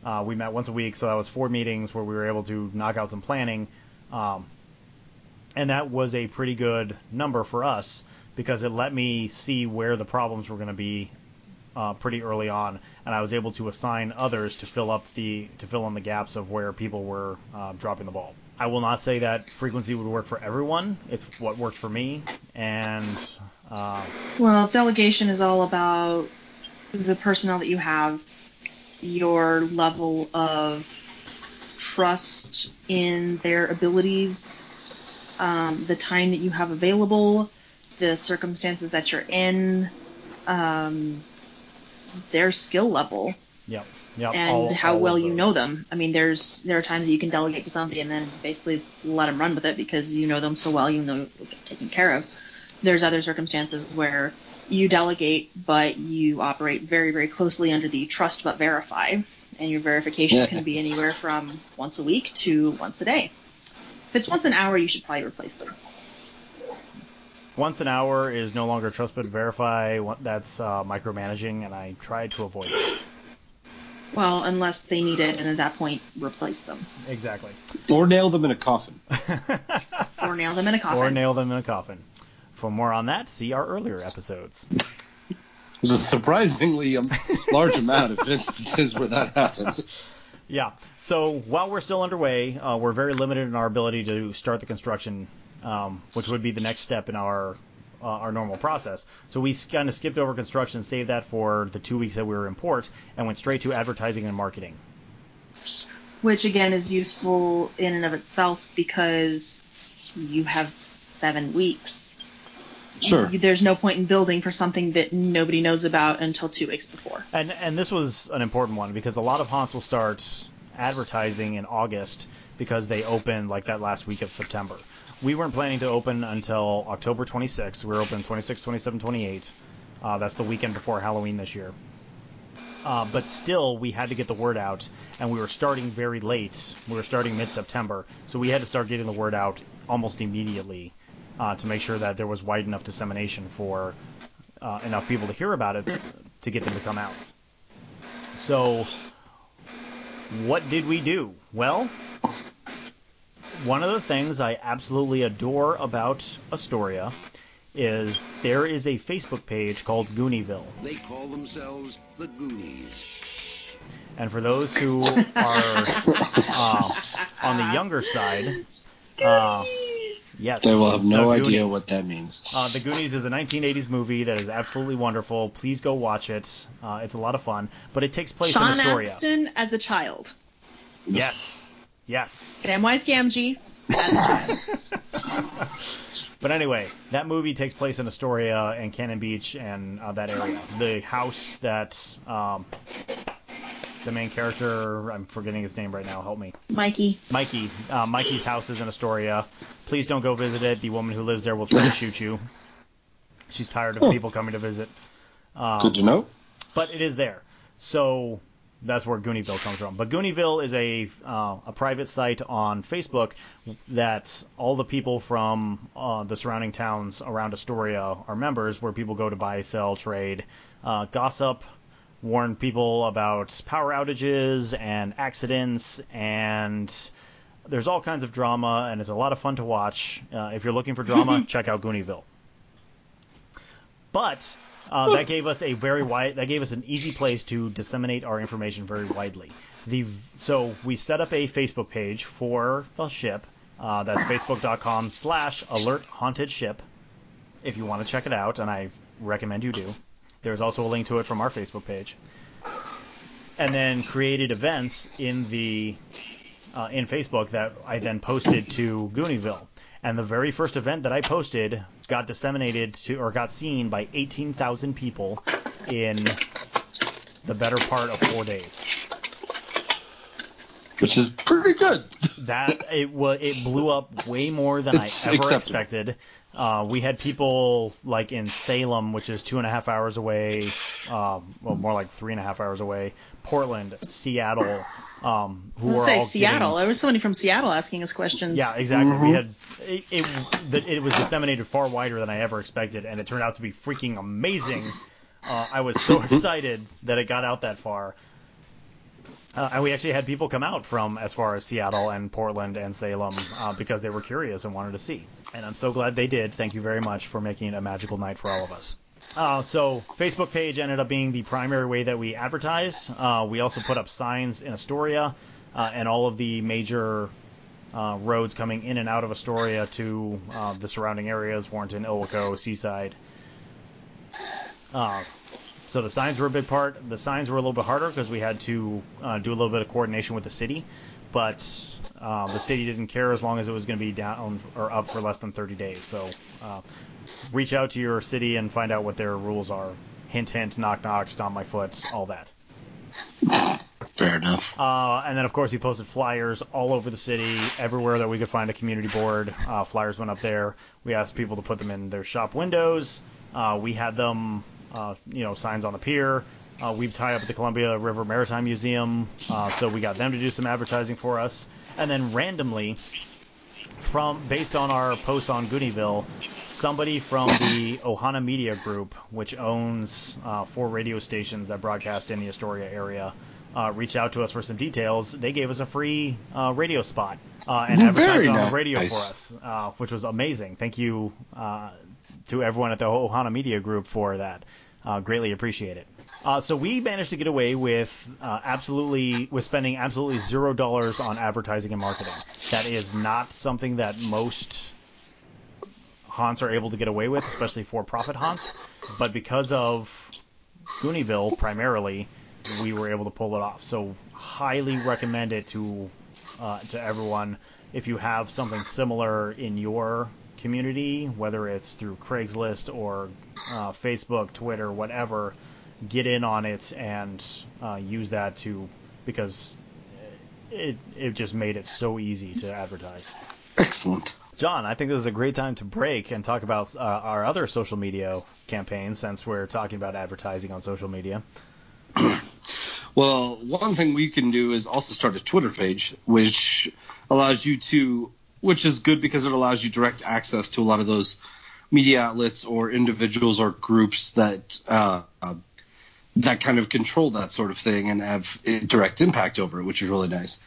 Uh, we met once a week, so that was four meetings where we were able to knock out some planning, um, and that was a pretty good number for us because it let me see where the problems were going to be uh, pretty early on, and I was able to assign others to fill up the to fill in the gaps of where people were uh, dropping the ball. I will not say that frequency would work for everyone. It's what worked for me, and uh, Well, delegation is all about the personnel that you have, your level of trust in their abilities, um, the time that you have available, the circumstances that you're in, um, their skill level, yep, yep, and all- how all well you know them. I mean, there's there are times that you can delegate to somebody and then basically let them run with it because you know them so well, you know you'll get taken care of. There's other circumstances where you delegate, but you operate very, very closely under the trust but verify, and your verification can be anywhere from once a week to once a day. If it's once an hour, you should probably replace them. Once an hour is no longer trust but verify. That's uh, micromanaging, and I try to avoid it. Well, unless they need it, and at that point, replace them Exactly. Or nail them in a coffin. or nail them in a coffin. or nail them in a coffin. For more on that, see our earlier episodes. There's a surprisingly um, large amount of instances where that happens. Yeah. So while we're still underway, uh, we're very limited in our ability to start the construction, um, which would be the next step in our uh, our normal process. So we kind of skipped over construction, saved that for the two weeks that we were in port, and went straight to advertising and marketing. which again is useful in and of itself because you have seven weeks. Sure. There's no point in building for something that nobody knows about until two weeks before. And and this was an important one because a lot of haunts will start advertising in August because they opened like that last week of September. We weren't planning to open until October 26th. We were open 26, 27, 28. Uh, that's the weekend before Halloween this year. Uh, but still, we had to get the word out, and we were starting very late. We were starting mid-September, so we had to start getting the word out almost immediately uh, to make sure that there was wide enough dissemination for uh, enough people to hear about it to get them to come out. So, what did we do? Well, one of the things I absolutely adore about Astoria is there is a Facebook page called Goonieville. They call themselves the Goonies. And for those who are uh, on the younger side, uh, yes, They will have no idea Goonies. what that means. Uh, the Goonies is a 1980s movie that is absolutely wonderful. Please go watch it. Uh, it's a lot of fun, but it takes place in Sean Astoria. Astin as a child. Yes, yes. Samwise Gamgee as a child. But anyway, that movie takes place in Astoria and Cannon Beach and uh, that area. The house that um, the main character, I'm forgetting his name right now. Help me. Mikey. Mikey. Uh, Mikey's house is in Astoria. Please don't go visit it. The woman who lives there will try to shoot you. She's tired of people coming to visit. Um, Good to know. but it is there. So that's where Goonieville comes from. But Goonieville is a uh, a private site on Facebook that all the people from uh, the surrounding towns around Astoria are members, where people go to buy, sell, trade, uh, gossip, warn people about power outages and accidents, and there's all kinds of drama, and it's a lot of fun to watch. Uh, if you're looking for drama, check out Goonieville. But uh, that gave us a very wide, that gave us an easy place to disseminate our information very widely. The so we set up a Facebook page for the ship. Uh, that's facebook.com slash alert haunted ship. If you want to check it out, and I recommend you do. There's also a link to it from our Facebook page. And then created events in the uh, in Facebook that I then posted to Goonieville. And the very first event that I posted got disseminated to or got seen by 18,000 people in the better part of four days. which is pretty good. that it was it blew up way more than It's I ever acceptable. expected. Uh, we had people like in Salem, which is two and a half hours away, um, well, more like three and a half hours away. Portland, Seattle, um, who were say all Seattle. giving- There was somebody from Seattle asking us questions. yeah, exactly. Mm-hmm. We had it, it, it was disseminated far wider than I ever expected, and it turned out to be freaking amazing. Uh, I was so excited that it got out that far. Uh, and we actually had people come out from as far as Seattle and Portland and Salem uh, because they were curious and wanted to see. And I'm so glad they did. Thank you very much for making it a magical night for all of us. Uh, so Facebook page ended up being the primary way that we advertised. Uh, we also put up signs in Astoria uh, and all of the major uh, roads coming in and out of Astoria to the surrounding areas, Warrenton, Ilwaco, Seaside. So the signs were a big part. The signs were a little bit harder because we had to uh, do a little bit of coordination with the city, but uh, the city didn't care as long as it was going to be down or up for less than 30 days. So uh, reach out to your city and find out what their rules are. Hint, hint, knock, knock, stomp my foot, all that. Fair enough. Uh, and then, of course, we posted flyers all over the city, everywhere that we could find a community board. Uh, flyers went up there. We asked people to put them in their shop windows. Uh, we had them, uh, you know, signs on the pier. Uh, we tie up at the Columbia River Maritime Museum, uh, so we got them to do some advertising for us. And then randomly, from based on our post on Goonieville, somebody from the Ohana Media Group, which owns uh, four radio stations that broadcast in the Astoria area, uh, reached out to us for some details. They gave us a free uh, radio spot uh, and Very advertised it on nice. the radio for us, uh, which was amazing. Thank you uh, to everyone at the Ohana Media Group for that. Uh, greatly appreciate it. Uh, so we managed to get away with uh, absolutely with spending absolutely zero dollars on advertising and marketing. That is not something that most haunts are able to get away with, especially for-profit haunts. But because of Goonieville primarily, we were able to pull it off. So highly recommend it to uh, to everyone if you have something similar in your community, whether it's through Craigslist or uh, Facebook, Twitter, whatever. Get in on it and uh, use that to because it it just made it so easy to advertise. Excellent. John, I think this is a great time to break and talk about uh, our other social media campaigns since we're talking about advertising on social media. Well, one thing we can do is also start a Twitter page, which allows you to, which is good because it allows you direct access to a lot of those media outlets or individuals or groups that uh, uh, that kind of control that sort of thing and have direct impact over it, which is really nice.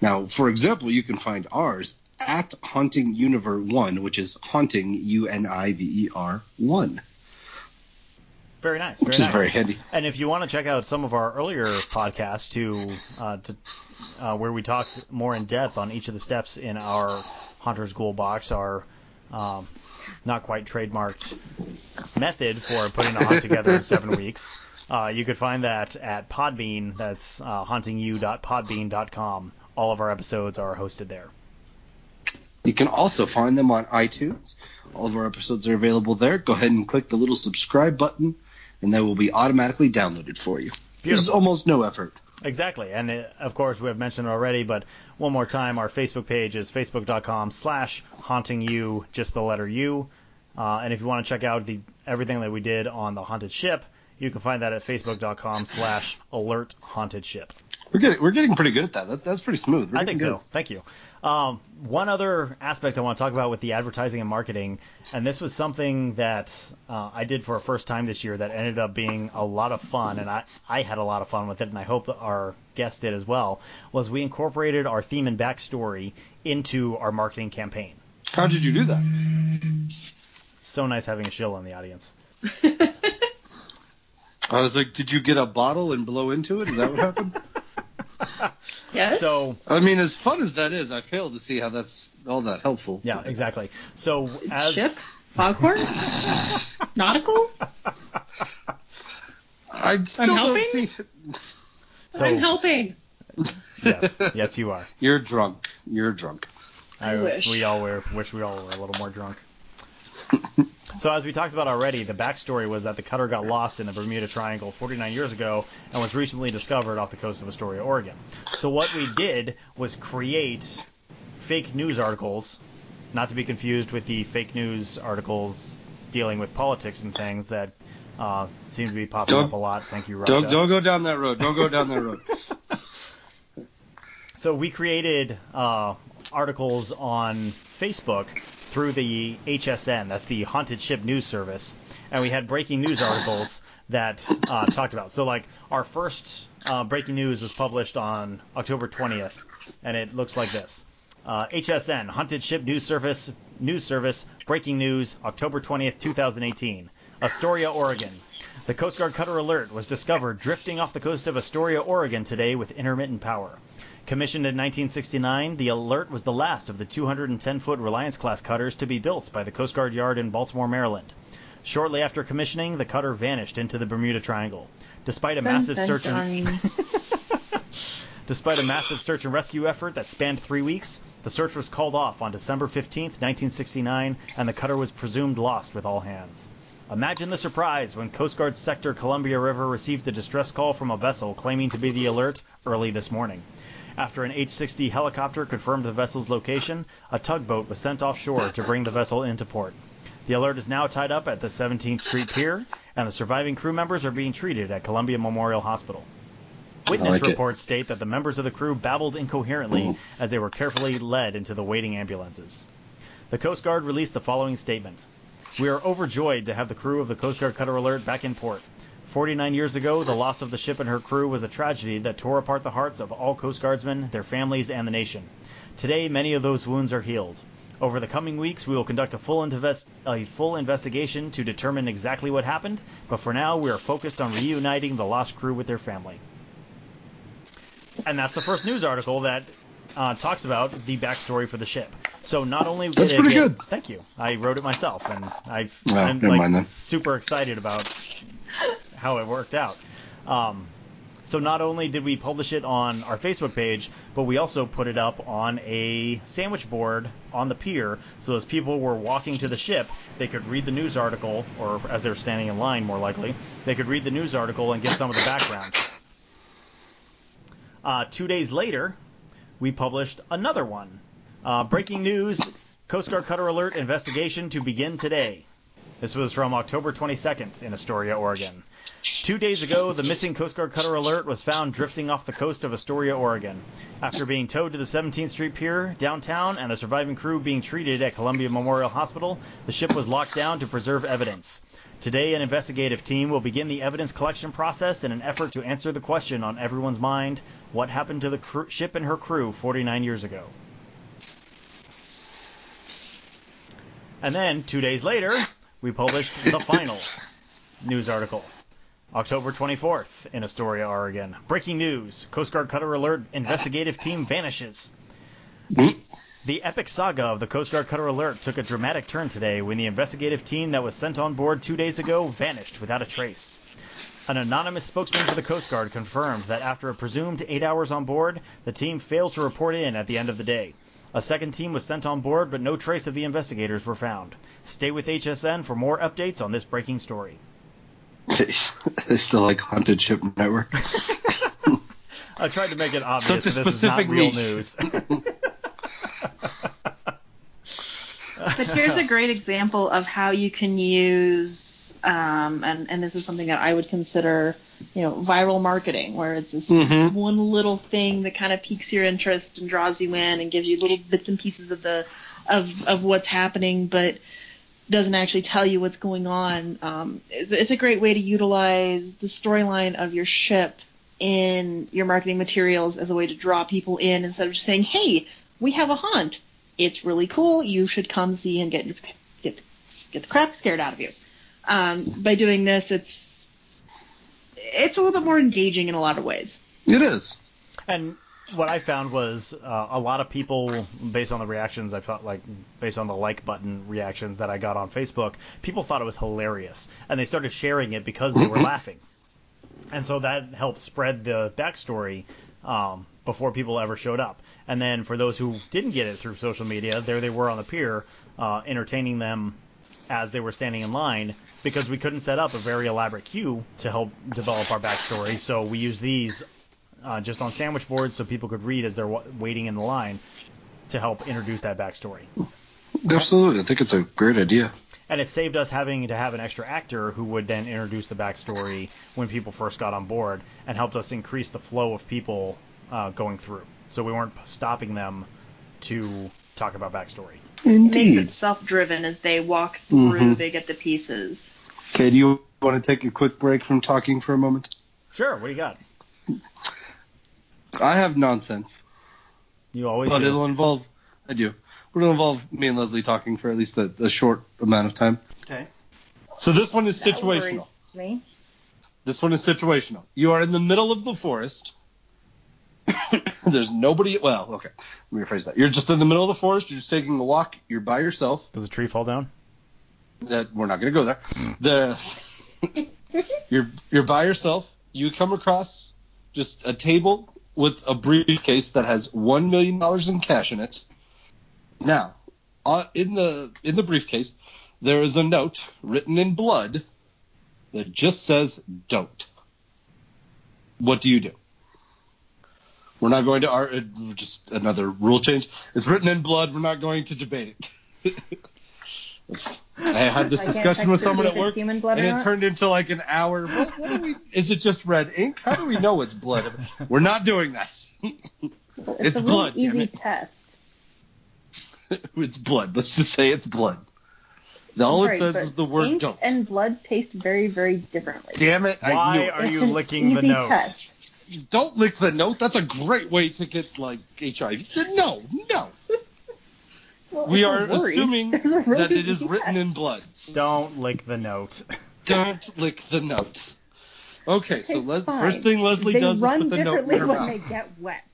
Now, for example, you can find ours at Haunting Univer One, which is Haunting U N I V E R One, Very nice. Very which is nice. very handy. And if you want to check out some of our earlier podcasts to uh, to uh, where we talk more in depth on each of the steps in our Hunter's Ghoul box, our um, not quite trademarked method for putting a haunt together in seven weeks, uh, you could find that at Podbean. That's uh, hauntingyou.podbean.com. All of our episodes are hosted there. You can also find them on iTunes. All of our episodes are available there. Go ahead and click the little subscribe button, and they will be automatically downloaded for you. There's Beautiful. almost no effort. Exactly, and uh, of course we have mentioned it already, but one more time, our Facebook page is facebook.com slash haunting you, just the letter U. Uh, and if you want to check out the everything that we did on the haunted ship, you can find that at facebook.com slash alert haunted ship. We're getting we're getting pretty good at that. that that's pretty smooth. We're I think getting so. Thank you. Um, one other aspect I want to talk about with the advertising and marketing, and this was something that uh, I did for a first time this year that ended up being a lot of fun, and I, I had a lot of fun with it, and I hope that our guests did as well, was we incorporated our theme and backstory into our marketing campaign. How did you do that? It's so nice having a shill in the audience. I was like, did you get a bottle and blow into it? Is that what happened? Yes. So, I mean, as fun as that is, I fail to see how that's all that helpful. yeah, exactly. So, as Ship? Foghorn? Nautical? I still don't helping? see it. so I'm helping. yes, yes, you are. You're drunk. You're drunk. I wish. We all were, wish we all were a little more drunk. So as we talked about already, the backstory was that the cutter got lost in the Bermuda Triangle 49 years ago and was recently discovered off the coast of Astoria, Oregon. So what we did was create fake news articles, not to be confused with the fake news articles dealing with politics and things that uh, seem to be popping Don't- up a lot. Thank you, Russia. Don't don't go down that road. Don't go down that road. So we created uh, articles on Facebook through the HSN, that's the Haunted Ship News Service, and we had breaking news articles that uh, talked about. So like our first uh, breaking news was published on October 20th, and it looks like this. Uh, HSN Haunted Ship News Service News Service breaking news October 20th 2018 Astoria Oregon. The Coast Guard cutter Alert was discovered drifting off the coast of Astoria Oregon today with intermittent power Commissioned in 1969, the Alert was the last of the 210 foot Reliance class cutters to be built by the Coast Guard Yard in Baltimore, Maryland. Shortly after commissioning, the cutter vanished into the Bermuda Triangle. Despite a massive Dun, search and. Despite a massive search and rescue effort that spanned three weeks, the search was called off on December 15, 1969, and the cutter was presumed lost with all hands. Imagine the surprise when Coast Guard Sector Columbia River received a distress call from a vessel claiming to be the Alert early this morning. After an H-60 helicopter confirmed the vessel's location, a tugboat was sent offshore to bring the vessel into port. The Alert is now tied up at the 17th Street Pier, and the surviving crew members are being treated at Columbia Memorial Hospital. Witness like it. reports state that the members of the crew babbled incoherently mm-hmm. as they were carefully led into the waiting ambulances. The Coast Guard released the following statement. We are overjoyed to have the crew of the Coast Guard Cutter Alert back in port. 49 years ago, the loss of the ship and her crew was a tragedy that tore apart the hearts of all Coast Guardsmen, their families, and the nation. Today, many of those wounds are healed. Over the coming weeks, we will conduct a full, invest- a full investigation to determine exactly what happened, but for now, we are focused on reuniting the lost crew with their family. And that's the first news article that uh, talks about the backstory for the ship. So not only did That's it pretty get, good. thank you, I wrote it myself, and I've, Oh, I'm like super excited about how it worked out. Um, so not only did we publish it on our Facebook page, but we also put it up on a sandwich board on the pier, so as people were walking to the ship, they could read the news article, or as they're standing in line, more likely, they could read the news article and get some of the background. Uh, two days later, we published another one. Uh, breaking news: Coast Guard Cutter Alert investigation to begin today. This was from October 22nd in Astoria, Oregon. Two days ago, the missing Coast Guard Cutter Alert was found drifting off the coast of Astoria, Oregon. After being towed to the 17th Street Pier downtown and the surviving crew being treated at Columbia Memorial Hospital, the ship was locked down to preserve evidence. Today, an investigative team will begin the evidence collection process in an effort to answer the question on everyone's mind what happened to the cr- ship and her crew 49 years ago? And then, two days later, we published the final news article. October 24th in Astoria, Oregon. Breaking news Coast Guard Cutter Alert investigative team vanishes. The, the epic saga of the Coast Guard Cutter Alert took a dramatic turn today when the investigative team that was sent on board two days ago vanished without a trace. An anonymous spokesman for the Coast Guard confirmed that after a presumed eight hours on board, the team failed to report in at the end of the day. A second team was sent on board, but no trace of the investigators were found. Stay with HSN for more updates on this breaking story. They still like Haunted Ship Network. I tried to make it obvious Such a that this is not specific real niche. news. But here's a great example of how you can use, um, and, and this is something that I would consider, you know, viral marketing, where it's this Mhm. one little thing that kind of piques your interest and draws you in and gives you little bits and pieces of the of of what's happening, but doesn't actually tell you what's going on. Um, it's, it's a great way to utilize the storyline of your ship in your marketing materials as a way to draw people in instead of just saying, "Hey, we have a haunt. It's really cool. You should come see and get your get get the crap scared out of you." Um, by doing this, it's it's a little bit more engaging in a lot of ways. It is. and what I found was uh, a lot of people, based on the reactions I felt like, based on the like button reactions that I got on Facebook, people thought it was hilarious, and they started sharing it because they were laughing, and so that helped spread the backstory um, before people ever showed up. And then for those who didn't get it through social media, there they were on the pier, uh, entertaining them as they were standing in line because we couldn't set up a very elaborate queue to help develop our backstory. So we used these uh, just on sandwich boards so people could read as they're wa- waiting in the line to help introduce that backstory. Absolutely, I think it's a great idea. And it saved us having to have an extra actor who would then introduce the backstory when people first got on board and helped us increase the flow of people uh, going through. So we weren't stopping them to talk about backstory. It makes Indeed. it self-driven as they walk through. Mhm. They get the pieces. Okay, do you want to take a quick break from talking for a moment? Sure, what do you got? I have nonsense, You always but do. it'll involve. I do. It'll involve me and Leslie talking for at least a, a short amount of time. Okay. So this one is situational. Me? This one is situational. You are in the middle of the forest. There's nobody. Well, okay. Let me rephrase that. You're just in the middle of the forest. You're just taking a walk. You're by yourself. Does a tree fall down? That we're not going to go there. The you're you're by yourself. You come across just a table with a briefcase that has one million dollars in cash in it. Now, uh, in the in the briefcase, there is a note written in blood that just says "Don't." What do you do? We're not going to ar- uh, just another rule change. It's written in blood. We're not going to debate it. I had this I discussion with someone at if it's work, human blood and it turned into like an hour. What, what do we? Is it just red ink? How do we know it's blood? We're not doing this. Well, It's a really blood, damn easy it. test. it's blood. Let's just say it's blood. All Right, it says is the word ink "don't." and blood taste very, very differently. Damn it! I knew Why it. are you licking the easy note? test. Don't lick the note. That's a great way to get like HIV. No, no. Well, We are you're worried, assuming there's a really that it is written in blood. Don't lick the note. Don't lick the note. Okay, so Les- first thing Leslie they does is put the note in her mouth. they get wet.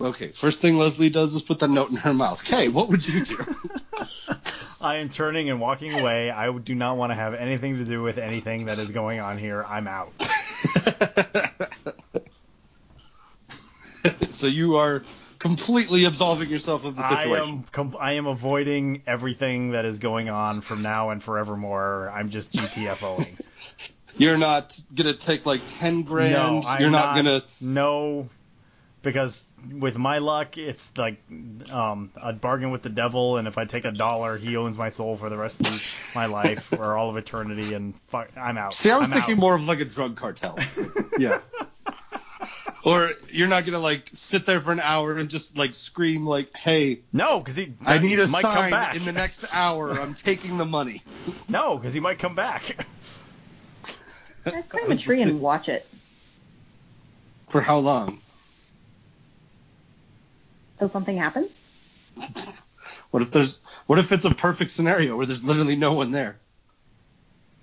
Okay, first thing Leslie does is put the note in her mouth. Okay, what would you do? I am turning and walking away. I do not want to have anything to do with anything that is going on here. I'm out. so you are completely absolving yourself of the I situation. am com- I am avoiding everything that is going on from now and forevermore. I'm just GTFOing. You're not gonna take like ten grand. no, I'm You're not, gonna. No, because with my luck, it's like um, a bargain with the devil, and if I take a dollar, he owns my soul for the rest of my life or all of eternity, and fuck, I'm out. See, I was I'm thinking out. more of like a drug cartel. yeah. Or you're not gonna like sit there for an hour and just like scream like, "Hey, No, because he I need a might come sign back. in the next hour. I'm taking the money." No, because he might come back. Let's climb a tree and watch it. For how long? Till something happens. What if there's? What if it's a perfect scenario where there's literally no one there?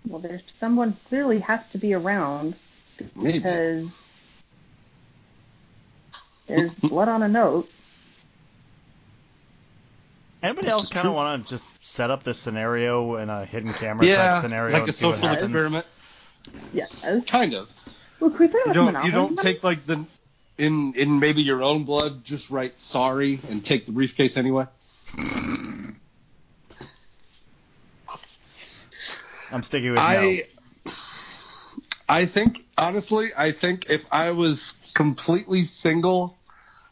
Well, there's someone clearly has to be around Maybe. because there's blood on a note. Anybody This else kind of want to just set up this scenario in a hidden camera Yeah, type scenario like and a see what social happens? experiment. Yeah. Kind of. Well, can we play You with don't. You don't take like the in in maybe your own blood. Just write sorry and take the briefcase anyway. I'm sticking with I I think honestly, I think if I was completely single,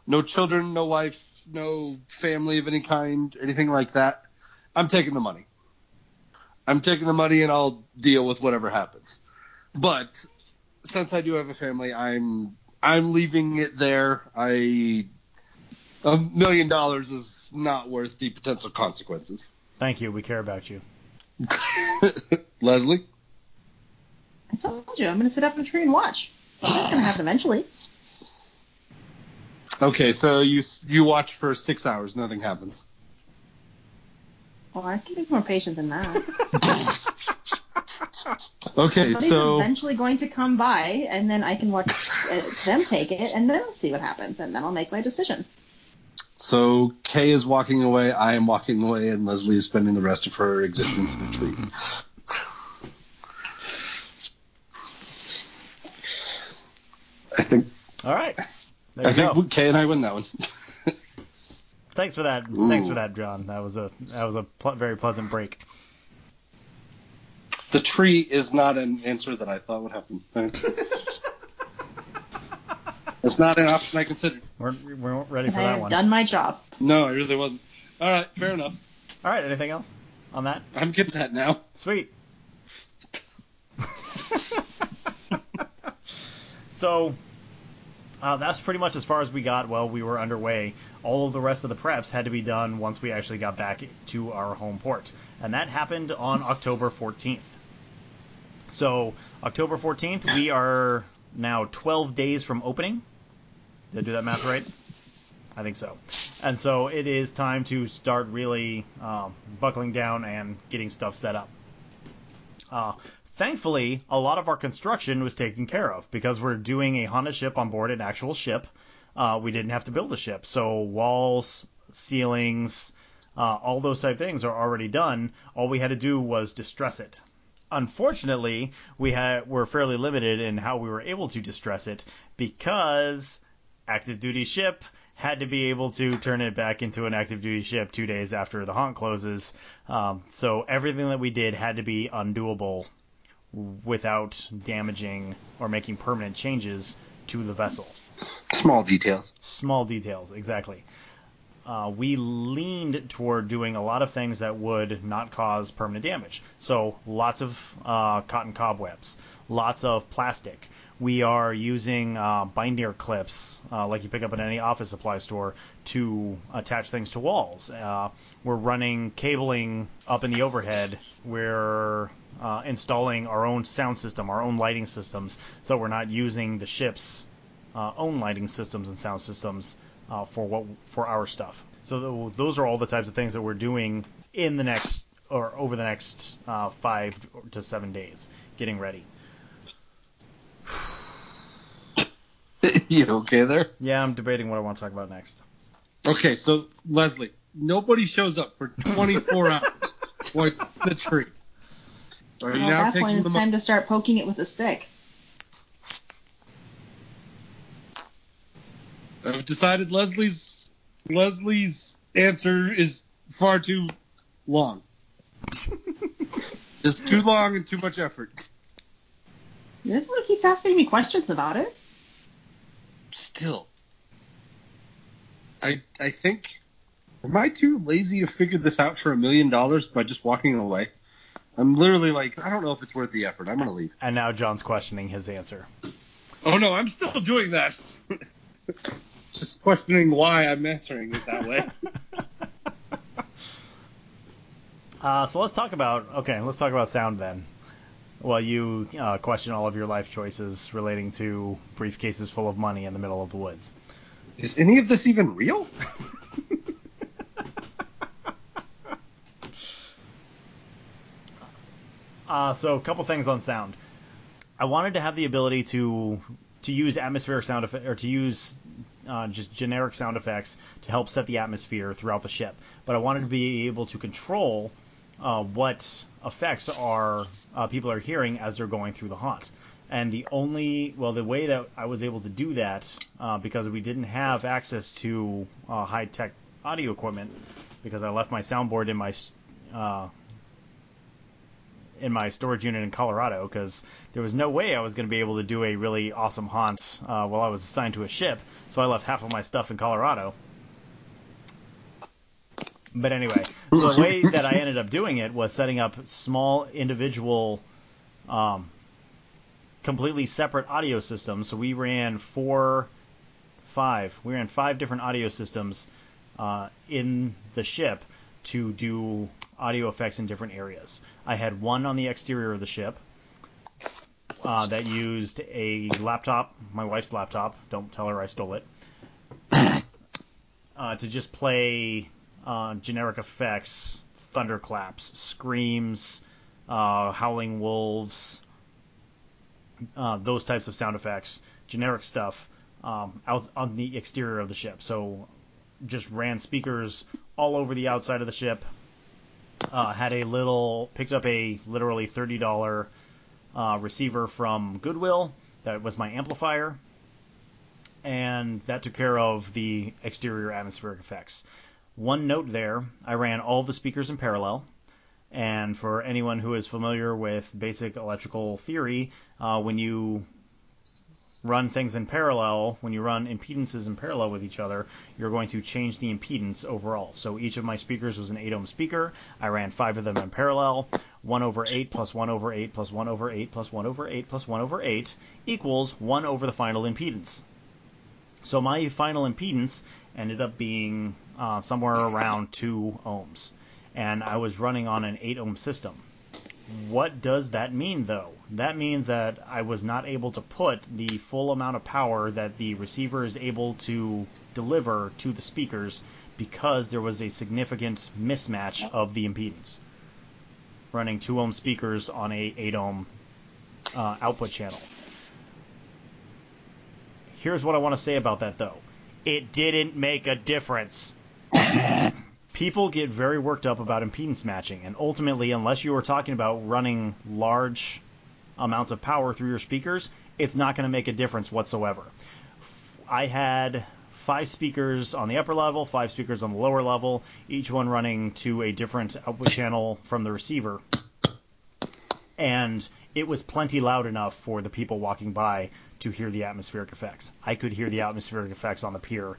no children, no wife, no family of any kind, anything like that, I'm taking the money. I'm taking the money and I'll deal with whatever happens. But since I do have a family, I'm I'm leaving it there. I a million dollars is not worth the potential consequences. Thank you. We care about you. Leslie? I told you, I'm going to sit up in a tree and watch. Something's going to happen eventually. Okay, so you you watch for six hours, nothing happens. Well, I can be more patient than that. Okay, Somebody's so eventually going to come by, and then I can watch uh, them take it, and then I'll see what happens, and then I'll make my decision. so Kay is walking away, I am walking away, and Leslie is spending the rest of her existence in a tree. I think All right. There I you go. think Kay and I win that one. Thanks for that. Thanks for that, John. That was a that was a pl- very pleasant break. The tree is not an answer that I thought would happen. it's not an option I considered. We're we're ready for I that have one. done my job. No, I really wasn't. All right, fair enough. All right. Anything else on that? I'm getting that now. Sweet. so uh, that's pretty much as far as we got while we were underway. All of the rest of the preps had to be done once we actually got back to our home port, and that happened on October 14th. So October 14th, we are now 12 days from opening. Did I do that math right? I think so. And so it is time to start really um, buckling down and getting stuff set up. Uh, thankfully, a lot of our construction was taken care of because we're doing a haunted ship on board an actual ship. Uh, we didn't have to build a ship, so walls, ceilings, uh, all those type things are already done. All we had to do was distress it. Unfortunately, we had were fairly limited in how we were able to distress it because active duty ship had to be able to turn it back into an active duty ship two days after the haunt closes. Um, so everything that we did had to be undoable without damaging or making permanent changes to the vessel. Small details. Small details, exactly. Uh, we leaned toward doing a lot of things that would not cause permanent damage. So lots of uh, cotton cobwebs, lots of plastic. We are using uh, binder clips, uh, like you pick up at any office supply store, to attach things to walls. Uh, we're running cabling up in the overhead. We're uh, installing our own sound system, our own lighting systems, so we're not using the ship's own lighting systems and sound systems uh, for what for our stuff. So th- those are all the types of things that we're doing in the next or over the next uh, five to seven days, getting ready. you okay there? Yeah, I'm debating what I want to talk about next. Okay, so Leslie, nobody shows up for 24 hours for the tree. Are you Well, now at that point, it's them? time to start poking it with a stick. I've decided Leslie's Leslie's answer is far too long. it's too long and too much effort. Everyone keeps asking me questions about it. Still, I I think am I too lazy to figure this out for a million dollars by just walking away? I'm literally like I don't know if it's worth the effort. I'm gonna leave. And now John's questioning his answer. Oh no, I'm still doing that. just questioning why I'm answering it that way. Uh, so let's talk about okay. Let's talk about sound then. While you uh, question all of your life choices relating to briefcases full of money in the middle of the woods. Is any of this even real? Uh, so a couple things on sound. I wanted to have the ability to to use atmospheric sound effect or to use uh, just generic sound effects to help set the atmosphere throughout the ship. But I wanted to be able to control uh, what effects are uh, people are hearing as they're going through the haunt. And the only well, the way that I was able to do that uh, because we didn't have access to uh, high tech audio equipment because I left my soundboard in my uh, in my storage unit in Colorado because there was no way I was going to be able to do a really awesome haunt uh, while I was assigned to a ship. So I left half of my stuff in Colorado. But anyway, so the way that I ended up doing it was setting up small individual, um, completely separate audio systems. So we ran four, five. We ran five different audio systems uh, in the ship to do audio effects in different areas. I had one on the exterior of the ship uh, that used a laptop, my wife's laptop. Don't tell her I stole it. Uh, to just play uh, generic effects, thunderclaps, screams, uh, howling wolves, uh, those types of sound effects, generic stuff um, out on the exterior of the ship. So just ran speakers all over the outside of the ship. Uh, had a little picked up a literally thirty dollar uh, receiver from Goodwill that was my amplifier, and that took care of the exterior atmospheric effects. one note there. I ran all the speakers in parallel. And for anyone who is familiar with basic electrical theory, uh, when you run things in parallel, when you run impedances in parallel with each other, you're going to change the impedance overall. So each of my speakers was an 8 ohm speaker. I ran five of them in parallel. 1 over 8 plus 1 over 8 plus 1 over 8 plus 1 over 8 plus 1 over 8 equals 1 over the final impedance. So my final impedance ended up being uh, somewhere around 2 ohms. And I was running on an 8 ohm system. What does that mean, though? That means that I was not able to put the full amount of power that the receiver is able to deliver to the speakers because there was a significant mismatch of the impedance. Running 2 ohm speakers on a 8 ohm uh, output channel. Here's what I want to say about that, though. It didn't make a difference people get very worked up about impedance matching, and ultimately, unless you are talking about running large amounts of power through your speakers, it's not going to make a difference whatsoever. I had five speakers on the upper level, five speakers on the lower level, each one running to a different output channel from the receiver. And it was plenty loud enough for the people walking by to hear the atmospheric effects. I could hear the atmospheric effects on the pier.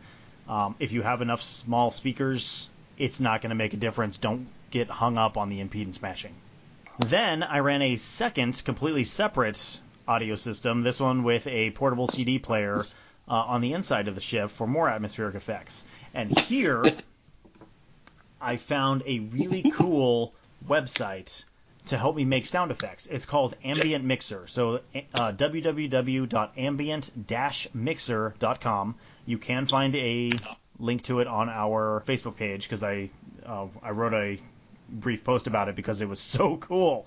Um, if you have enough small speakers it's not going to make a difference. Don't get hung up on the impedance matching. Then I ran a second, completely separate audio system, this one with a portable CD player uh, on the inside of the ship for more atmospheric effects. And here I found a really cool website to help me make sound effects. It's called Ambient Mixer. So uh, www.ambient-mixer.com. You can find a link to it on our Facebook page because I uh, I wrote a brief post about it because it was so cool.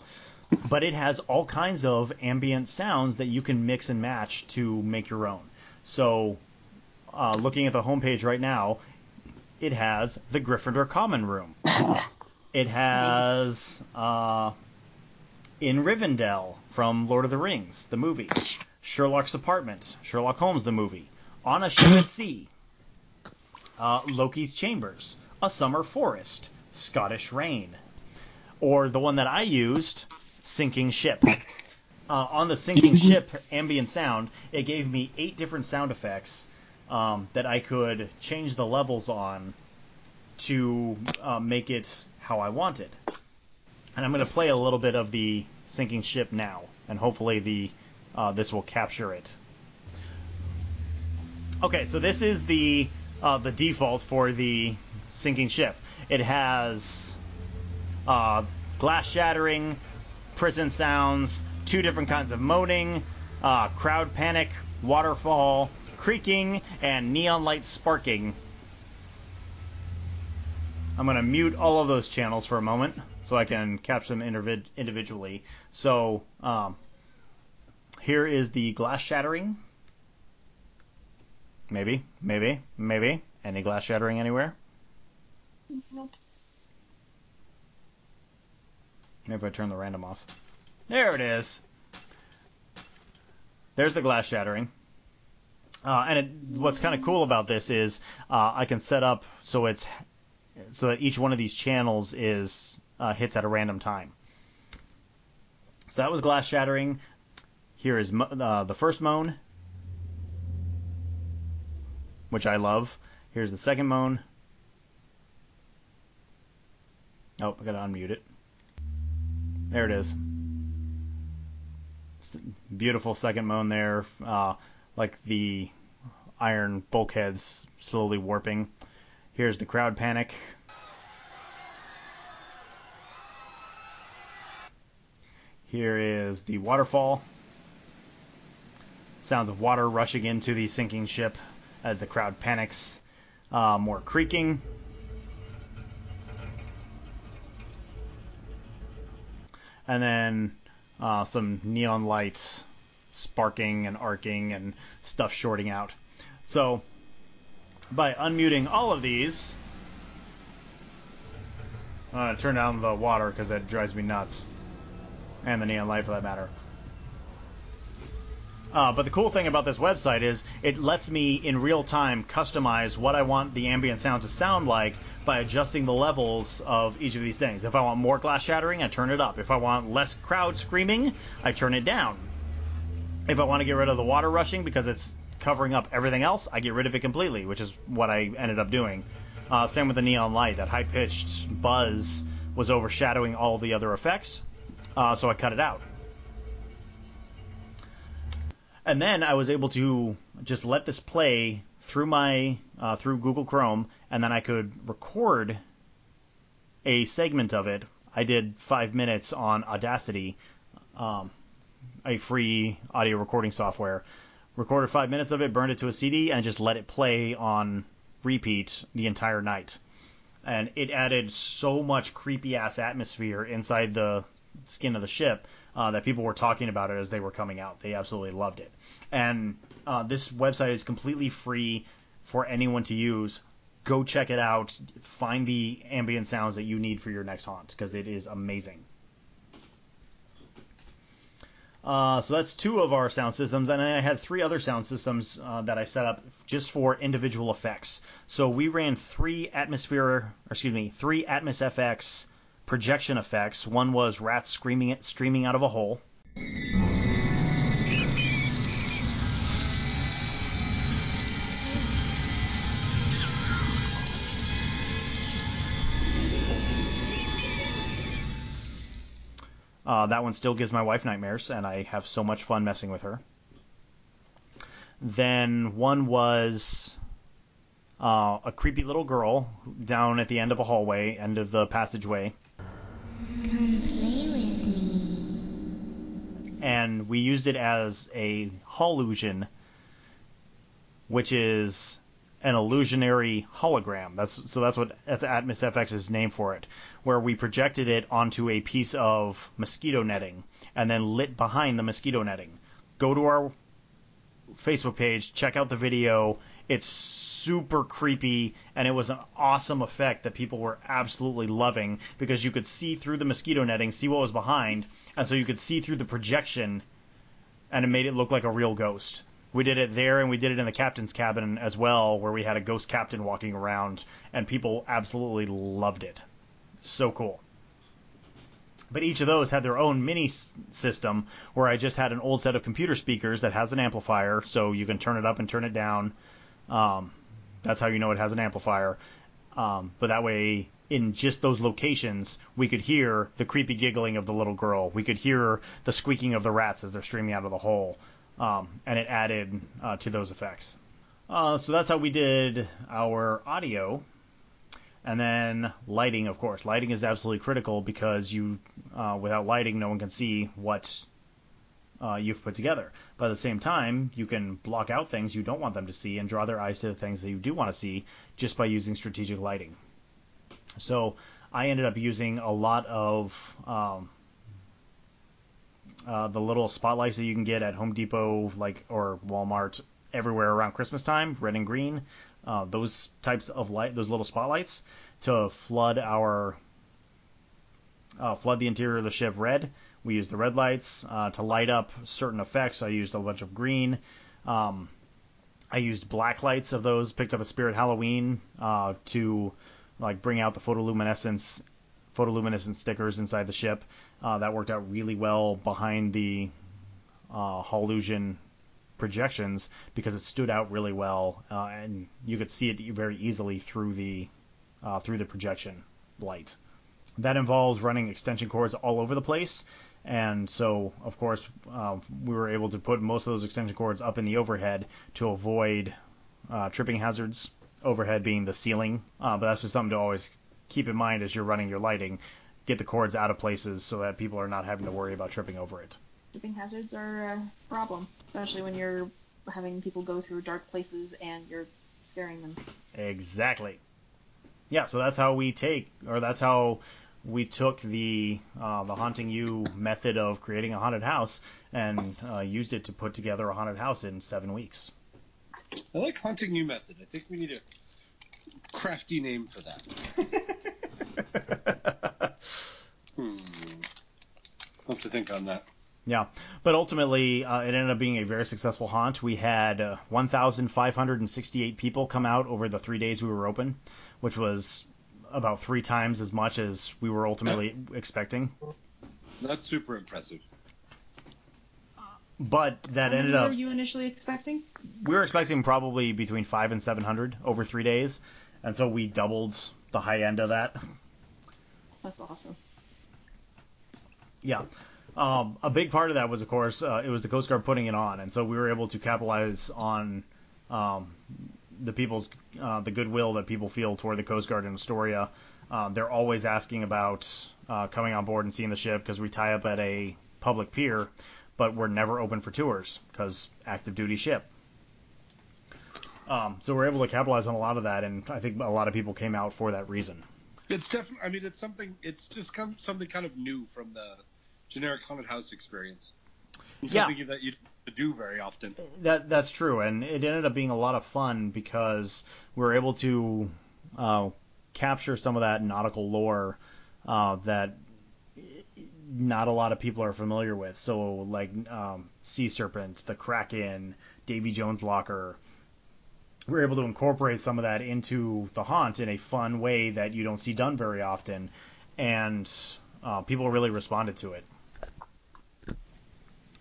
But it has all kinds of ambient sounds that you can mix and match to make your own. So, uh, looking at the homepage right now, it has the Gryffindor Common Room. It has uh, in Rivendell from Lord of the Rings, the movie. Sherlock's apartment, Sherlock Holmes, the movie. On a ship at sea, uh, Loki's Chambers, A Summer Forest, Scottish Rain, or the one that I used, Sinking Ship. Uh, on the Sinking Ship ambient sound, it gave me eight different sound effects um, that I could change the levels on to uh, make it how I wanted. And I'm going to play a little bit of the Sinking Ship now, and hopefully the uh, this will capture it. Okay, so this is the uh, the default for the sinking ship. It has uh, glass shattering, prison sounds, two different kinds of moaning, uh, crowd panic, waterfall, creaking, and neon light sparking. I'm going to mute all of those channels for a moment so I can capture them individ- individually. So um, here is the glass shattering. Maybe, maybe, maybe. Any glass shattering anywhere? Nope. Maybe if I turn the random off. There it is. There's the glass shattering. Uh, and it, what's kind of cool about this is uh, I can set up so it's so that each one of these channels is uh, hits at a random time. So that was glass shattering. Here is mo- uh, the first moan, which I love. Here's the second moan. Oh, I gotta unmute it. There it is. Beautiful second moan there, uh, like the iron bulkheads slowly warping. Here's the crowd panic. Here is the waterfall. Sounds of water rushing into the sinking ship as the crowd panics. Uh, more creaking. And then uh, some neon lights sparking and arcing and stuff shorting out. So, by unmuting all of these, I'm going to turn down the water because that drives me nuts. And the neon light for that matter. Uh, but the cool thing about this website is it lets me in real time customize what I want the ambient sound to sound like by adjusting the levels of each of these things. If I want more glass shattering, I turn it up. If I want less crowd screaming, I turn it down. If I want to get rid of the water rushing because it's covering up everything else, I get rid of it completely, which is what I ended up doing. Uh, same with the neon light. That high pitched buzz was overshadowing all the other effects, uh, so I cut it out. And then I was able to just let this play through my uh, through Google Chrome, and then I could record a segment of it. I did five minutes on Audacity, um, a free audio recording software. Recorded five minutes of it, burned it to a CD, and just let it play on repeat the entire night. And it added so much creepy ass atmosphere inside the skin of the ship uh, that people were talking about it as they were coming out. They absolutely loved it. And uh, this website is completely free for anyone to use. Go check it out. Find the ambient sounds that you need for your next haunt because it is amazing. Uh, so that's two of our sound systems, and I had three other sound systems uh, that I set up just for individual effects. So we ran three atmosphere, or excuse me, three Atmos FX projection effects. One was rats screaming, streaming out of a hole. Uh, that one still gives my wife nightmares, and I have so much fun messing with her. Then one was uh, a creepy little girl down at the end of a hallway, end of the passageway. And we used it as a hallusion, which is an illusionary hologram. That's so that's what that's Atmos FX is name for it, where we projected it onto a piece of mosquito netting and then lit behind the mosquito netting. Go to our Facebook page, check out the video. It's super creepy and it was an awesome effect that people were absolutely loving because you could see through the mosquito netting, see what was behind, and so you could see through the projection and it made it look like a real ghost. We did it there and we did it in the captain's cabin as well, where we had a ghost captain walking around, and people absolutely loved it. So cool. But each of those had their own mini system where I just had an old set of computer speakers that has an amplifier, so you can turn it up and turn it down. Um, that's how you know it has an amplifier. Um, but that way, in just those locations, we could hear the creepy giggling of the little girl. We could hear the squeaking of the rats as they're streaming out of the hole um, and it added uh, to those effects. Uh, so that's how we did our audio. And then lighting, of course. Lighting is absolutely critical because you, uh, without lighting, no one can see what uh, you've put together. But at the same time, you can block out things you don't want them to see and draw their eyes to the things that you do want to see just by using strategic lighting. So I ended up using a lot of um, uh, the little spotlights that you can get at Home Depot, like or Walmart, everywhere around Christmas time, red and green. Uh, those types of light, those little spotlights, to flood our uh, flood the interior of the ship red. We used the red lights uh, to light up certain effects. I used a bunch of green. Um, I used black lights of those. Picked up a Spirit Halloween uh, to like bring out the photoluminescence photoluminescent stickers inside the ship. Uh, that worked out really well behind the uh, projections because it stood out really well, uh, and you could see it very easily through the uh, through the projection light. That involves running extension cords all over the place, and so of course uh, we were able to put most of those extension cords up in the overhead to avoid uh, tripping hazards. Overhead being the ceiling, uh, but that's just something to always keep in mind as you're running your lighting. Get the cords out of places so that people are not having to worry about tripping over it. Tripping hazards are a problem, especially when you're having people go through dark places and you're scaring them. Exactly. Yeah, so that's how we take, or that's how we took the uh, the haunting you method of creating a haunted house and uh, used it to put together a haunted house in seven weeks. I like haunting you method. I think we need a crafty name for that. hmm. I'll have to think on that. Yeah, but ultimately, uh, it ended up being a very successful haunt. We had uh, 1,568 people come out over the three days we were open, which was about three times as much as we were ultimately expecting. That's super impressive. But that How ended many up were you initially expecting? we were expecting probably between five and 700 over three days, and so we doubled the high end of that. That's awesome. Yeah. Um, a big part of that was, of course, uh, it was the Coast Guard putting it on, and so we were able to capitalize on um, the people's uh, the goodwill that people feel toward the Coast Guard in Astoria. Um, they're always asking about uh, coming on board and seeing the ship because we tie up at a public pier, but we're never open for tours because active duty ship. Um, so we're able to capitalize on a lot of that, and I think a lot of people came out for that reason. It's definitely. I mean, it's something. It's just come, something kind of new from the generic haunted house experience. It's Yeah. That you don't do very often. That that's true, and it ended up being a lot of fun because we were able to uh, capture some of that nautical lore uh, that not a lot of people are familiar with. So, like um, Sea serpents, the Kraken, Davy Jones' Locker. We were able to incorporate some of that into the haunt in a fun way that you don't see done very often, and uh, people really responded to it.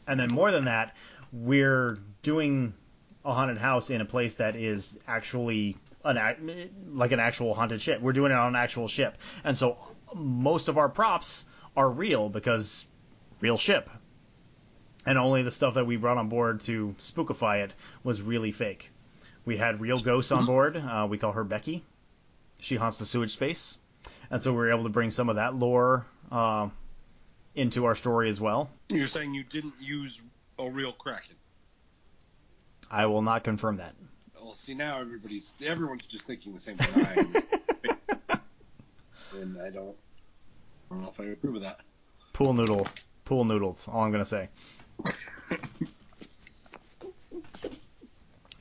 And then more than that, we're doing a haunted house in a place that is actually an like an actual haunted ship. We're doing it on an actual ship, and so most of our props are real because real ship. And only the stuff that we brought on board to spookify it was really fake. We had real ghosts on board. Uh, we call her Becky. She haunts the sewage space, and so we were able to bring some of that lore uh, into our story as well. You're saying you didn't use a real kraken. I will not confirm that. Well, see now everybody's everyone's just thinking the same thing I am, and I don't. I don't know if I approve of that. Pool noodle, pool noodles. All I'm gonna say.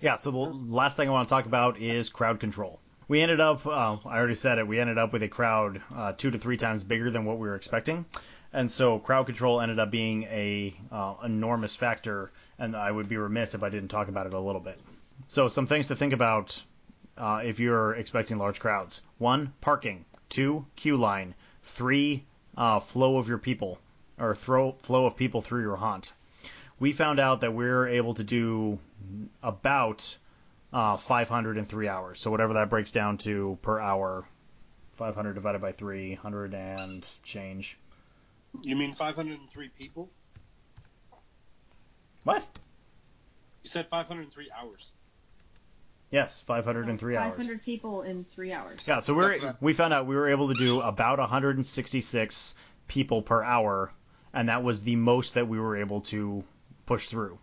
yeah. So the last thing I want to talk about is crowd control. We ended up. Uh, I already said it. We ended up with a crowd uh, two to three times bigger than what we were expecting, and so crowd control ended up being a uh, enormous factor. And I would be remiss if I didn't talk about it a little bit. So some things to think about uh, if you're expecting large crowds. One, parking. Two, queue line. Three, uh, flow of your people or throw, flow of people through your haunt. We found out that we're able to do about uh, 500 in three hours. So whatever that breaks down to per hour, 500 divided by 300 and change. You mean 503 people? What? You said 503 hours. Yes, 500 in three hours. 500 people in three hours. Yeah, so we're right. we found out we were able to do about 166 people per hour, and that was the most that we were able to push through.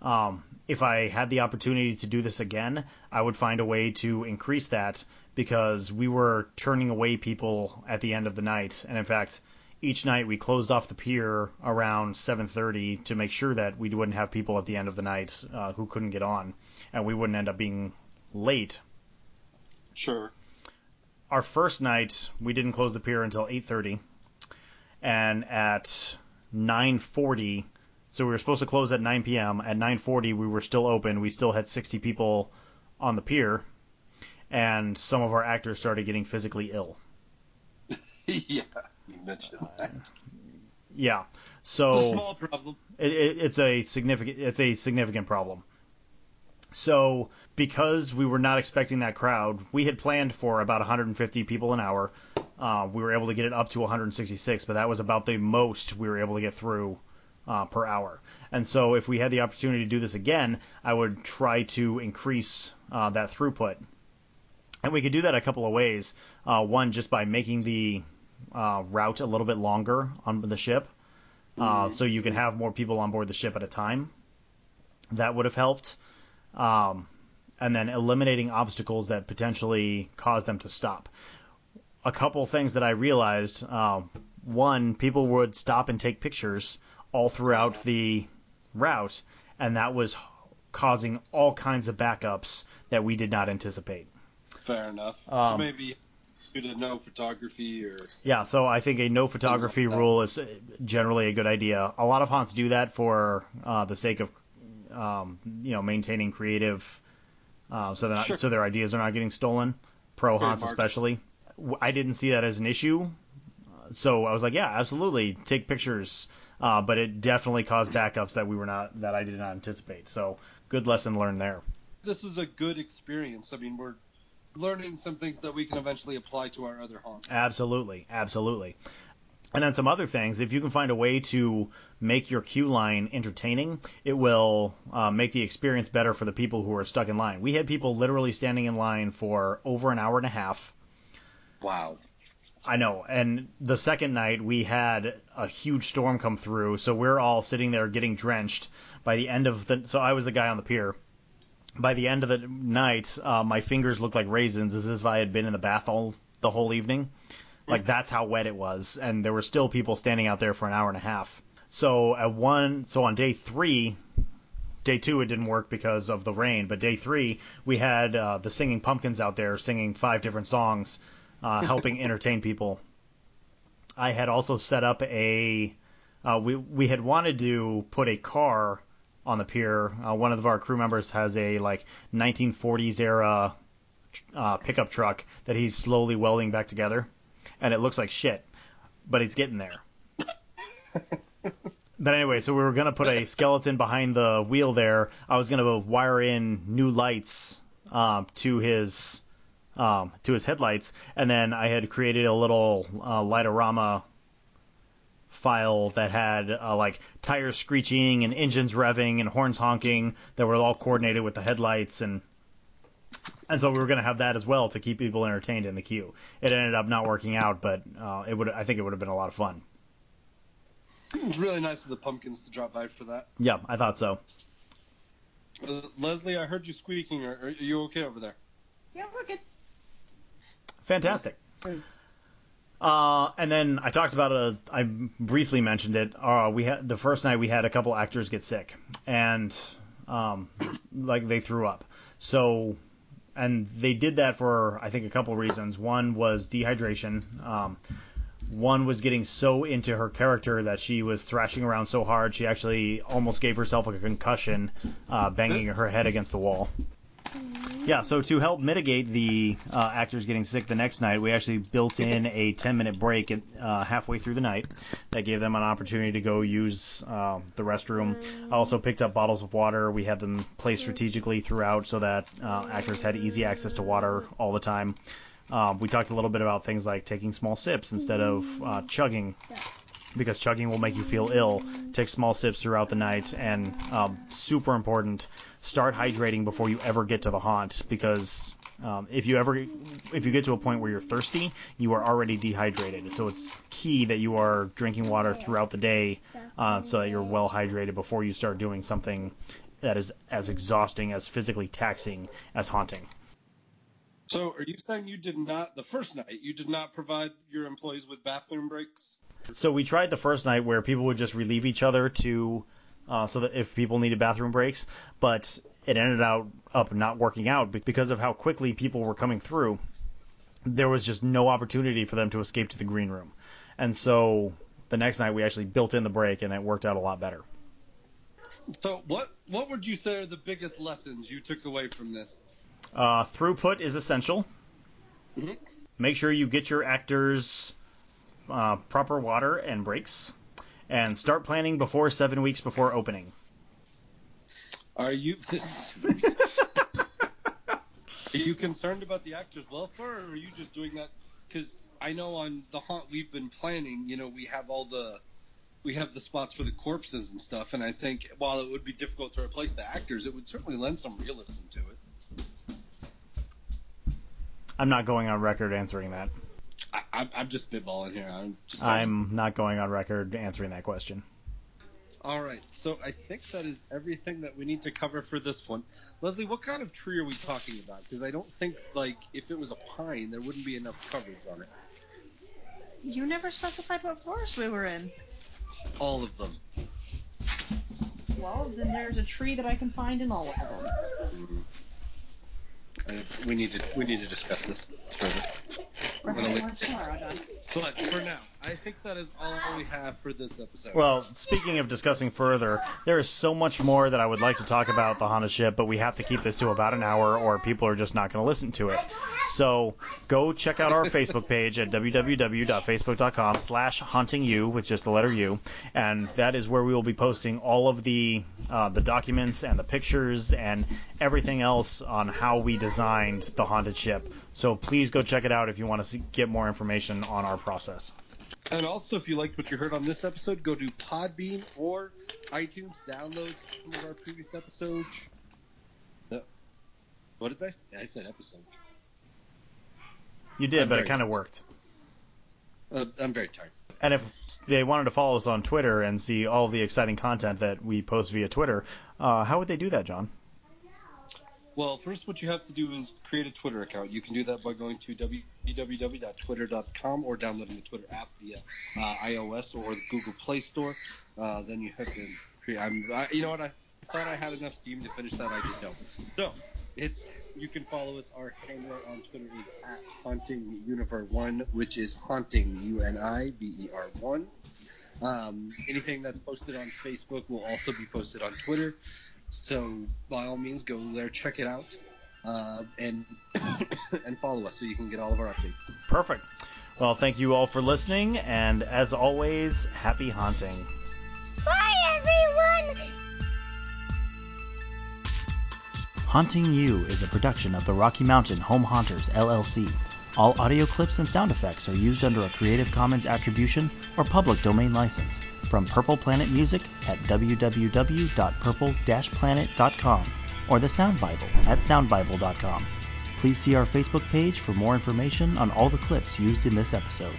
Um, if I had the opportunity to do this again, I would find a way to increase that because we were turning away people at the end of the night, and in fact, each night we closed off the pier around 7:30 to make sure that we wouldn't have people at the end of the night uh, who couldn't get on, and we wouldn't end up being late. Sure. our first night we didn't close the pier until 8:30 and at 9:40 so we were supposed to close at 9 p.m. at 9:40 we were still open. We still had 60 people on the pier and some of our actors started getting physically ill yeah, you mentioned that. yeah It's so a small problem. it, it, it's a significant it's a significant problem. So because we were not expecting that crowd, we had planned for about 150 people an hour. Uh, we were able to get it up to 166, but that was about the most we were able to get through uh, per hour. And so if we had the opportunity to do this again, I would try to increase uh, that throughput. And we could do that a couple of ways. Uh, one, just by making the uh, route a little bit longer on the ship uh, so you can have more people on board the ship at a time. That would have helped. Um, and then eliminating obstacles that potentially cause them to stop. A couple things that I realized. Uh, one, people would stop and take pictures all throughout the route, and that was causing all kinds of backups that we did not anticipate. Fair enough. Um, so maybe to no photography or Yeah, so I think a no photography rule is generally a good idea. A lot of haunts do that for uh, the sake of, um, you know, maintaining creative, uh, so that Sure. so their ideas are not getting stolen. Pro Very haunts especially. I didn't see that as an issue, so I was like, yeah, absolutely, take pictures. Uh, but it definitely caused backups that we were not that I did not anticipate. So good lesson learned there. this was a good experience. I mean, we're learning some things that we can eventually apply to our other haunts. Absolutely, absolutely. And then some other things. If you can find a way to make your queue line entertaining, it will uh, make the experience better for the people who are stuck in line. We had people literally standing in line for over an hour and a half. Wow. I know. And the second night, we had a huge storm come through, so we're all sitting there getting drenched. By the end of the, so I was the guy on the pier. By the end of the night, uh, my fingers looked like raisins, as if I had been in the bath all the whole evening. Like that's how wet it was, and there were still people standing out there for an hour and a half. So at one, so on day three, day two it didn't work because of the rain, but day three we had uh, the singing pumpkins out there singing five different songs, uh, helping entertain people. I had also set up a, uh, we we had wanted to put a car on the pier. Uh, one of our crew members has a like 1940s era uh, pickup truck that he's slowly welding back together, and it looks like shit, but he's getting there. But anyway, so we were gonna put a skeleton behind the wheel there. I was gonna wire in new lights um, to his um, to his headlights, and then I had created a little uh, Light-O-Rama file that had uh, like tires screeching and engines revving and horns honking that were all coordinated with the headlights and and so we were going to have that as well to keep people entertained in the queue. It ended up not working out, but uh, it would I think it would have been a lot of fun. It's really nice of the pumpkins to drop by for that. Yeah, I thought so. Uh, Leslie, I heard you squeaking. Are, are you okay over there? Yeah, we're good. Fantastic. Uh, and then I talked about a. I briefly mentioned it. Uh, we had the first night we had a couple actors get sick, and um, like they threw up. So, and they did that for I think a couple reasons. One was dehydration. Um, one was getting so into her character that she was thrashing around so hard she actually almost gave herself a concussion, uh, banging her head against the wall. Yeah, so to help mitigate the uh, actors getting sick the next night, we actually built in a 10 minute break at, uh, halfway through the night that gave them an opportunity to go use uh, the restroom. I also picked up bottles of water. We had them placed strategically throughout so that uh, actors had easy access to water all the time. Um, we talked a little bit about things like taking small sips instead of uh, chugging because chugging will make you feel ill. Take small sips throughout the night, and um, super important, start hydrating before you ever get to the haunt because um, if you ever if you get to a point where you're thirsty, you are already dehydrated. So it's key that you are drinking water throughout the day uh, so that you're well hydrated before you start doing something that is as exhausting as physically taxing as haunting. So, are you saying you did not the first night? You did not provide your employees with bathroom breaks? So we tried the first night where people would just relieve each other to, uh, so that if people needed bathroom breaks, but it ended out up not working out because of how quickly people were coming through. There was just no opportunity for them to escape to the green room, and so the next night we actually built in the break, and it worked out a lot better. So, what what would you say are the biggest lessons you took away from this? Uh, throughput is essential. Mhm. Make sure you get your actors uh, proper water and breaks, and start planning before seven weeks before opening. Are you are you concerned about the actors' welfare, or are you just doing that because I know on the haunt we've been planning, you know, we have all the we have the spots for the corpses and stuff, and I think while it would be difficult to replace the actors, it would certainly lend some realism to it. I'm not going on record answering that. I, I'm, I'm just spitballing here. I'm just. I'm not going on record answering that question. All right, so I think that is everything that we need to cover for this one. Leslie, what kind of tree are we talking about? Because I don't think like if it was a pine, there wouldn't be enough coverage on it. You never specified what forest we were in. All of them. Well, then there's a tree that I can find in all of them. Uh, we need to we need to discuss this further. We're Well, having it- lunch tomorrow, John. But for now, I think that is all we have for this episode. Well, speaking of discussing further, there is so much more that I would like to talk about the haunted ship, but we have to keep this to about an hour, or people are just not going to listen to it. So go check out our Facebook page at www.facebook.com slash hauntingu, which is just the letter U, and that is where we will be posting all of the uh, the documents and the pictures and everything else on how we designed the haunted ship. So please go check it out if you want to see, get more information on our process. And also, if you liked what you heard on this episode, go to Podbean or iTunes, download some of our previous episodes. No. What did I say? I said episode. You did, I'm but it kind of worked. Uh, I'm very tired. And if they wanted to follow us on Twitter and see all the exciting content that we post via Twitter, uh, how would they do that, John? Well, first, what you have to do is create a Twitter account. You can do that by going to www.twitter.com or downloading the Twitter app via uh, iOS or the Google Play Store. Uh, then you have to create. I'm, I, you know what? I thought I had enough steam to finish that. I just don't. So it's you can follow us. Our handle on Twitter is at haunting univer one, which is haunting u n i v e r one. Um, anything that's posted on Facebook will also be posted on Twitter. So by all means, go there, check it out, uh, and and follow us so you can get all of our updates. Perfect. Well, thank you all for listening, and as always, happy haunting. Bye, everyone! Haunting You is a production of the Rocky Mountain Home Haunters, LLC. All audio clips and sound effects are used under a Creative Commons Attribution or Public Domain license from Purple Planet Music at www.purple-planet.com or the Sound Bible at soundbible.com. Please see our Facebook page for more information on all the clips used in this episode.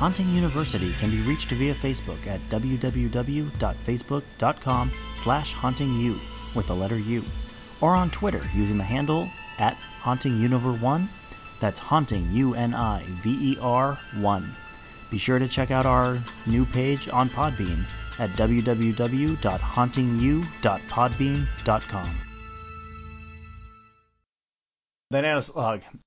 Haunting University can be reached via Facebook at www.facebook.com slash hauntingu with the letter U, or on Twitter using the handle at hauntinguniver1, that's haunting U-N-I-V-E-R 1. Be sure to check out our new page on Podbean at www.hauntingyou.podbean.com. Banana Slug,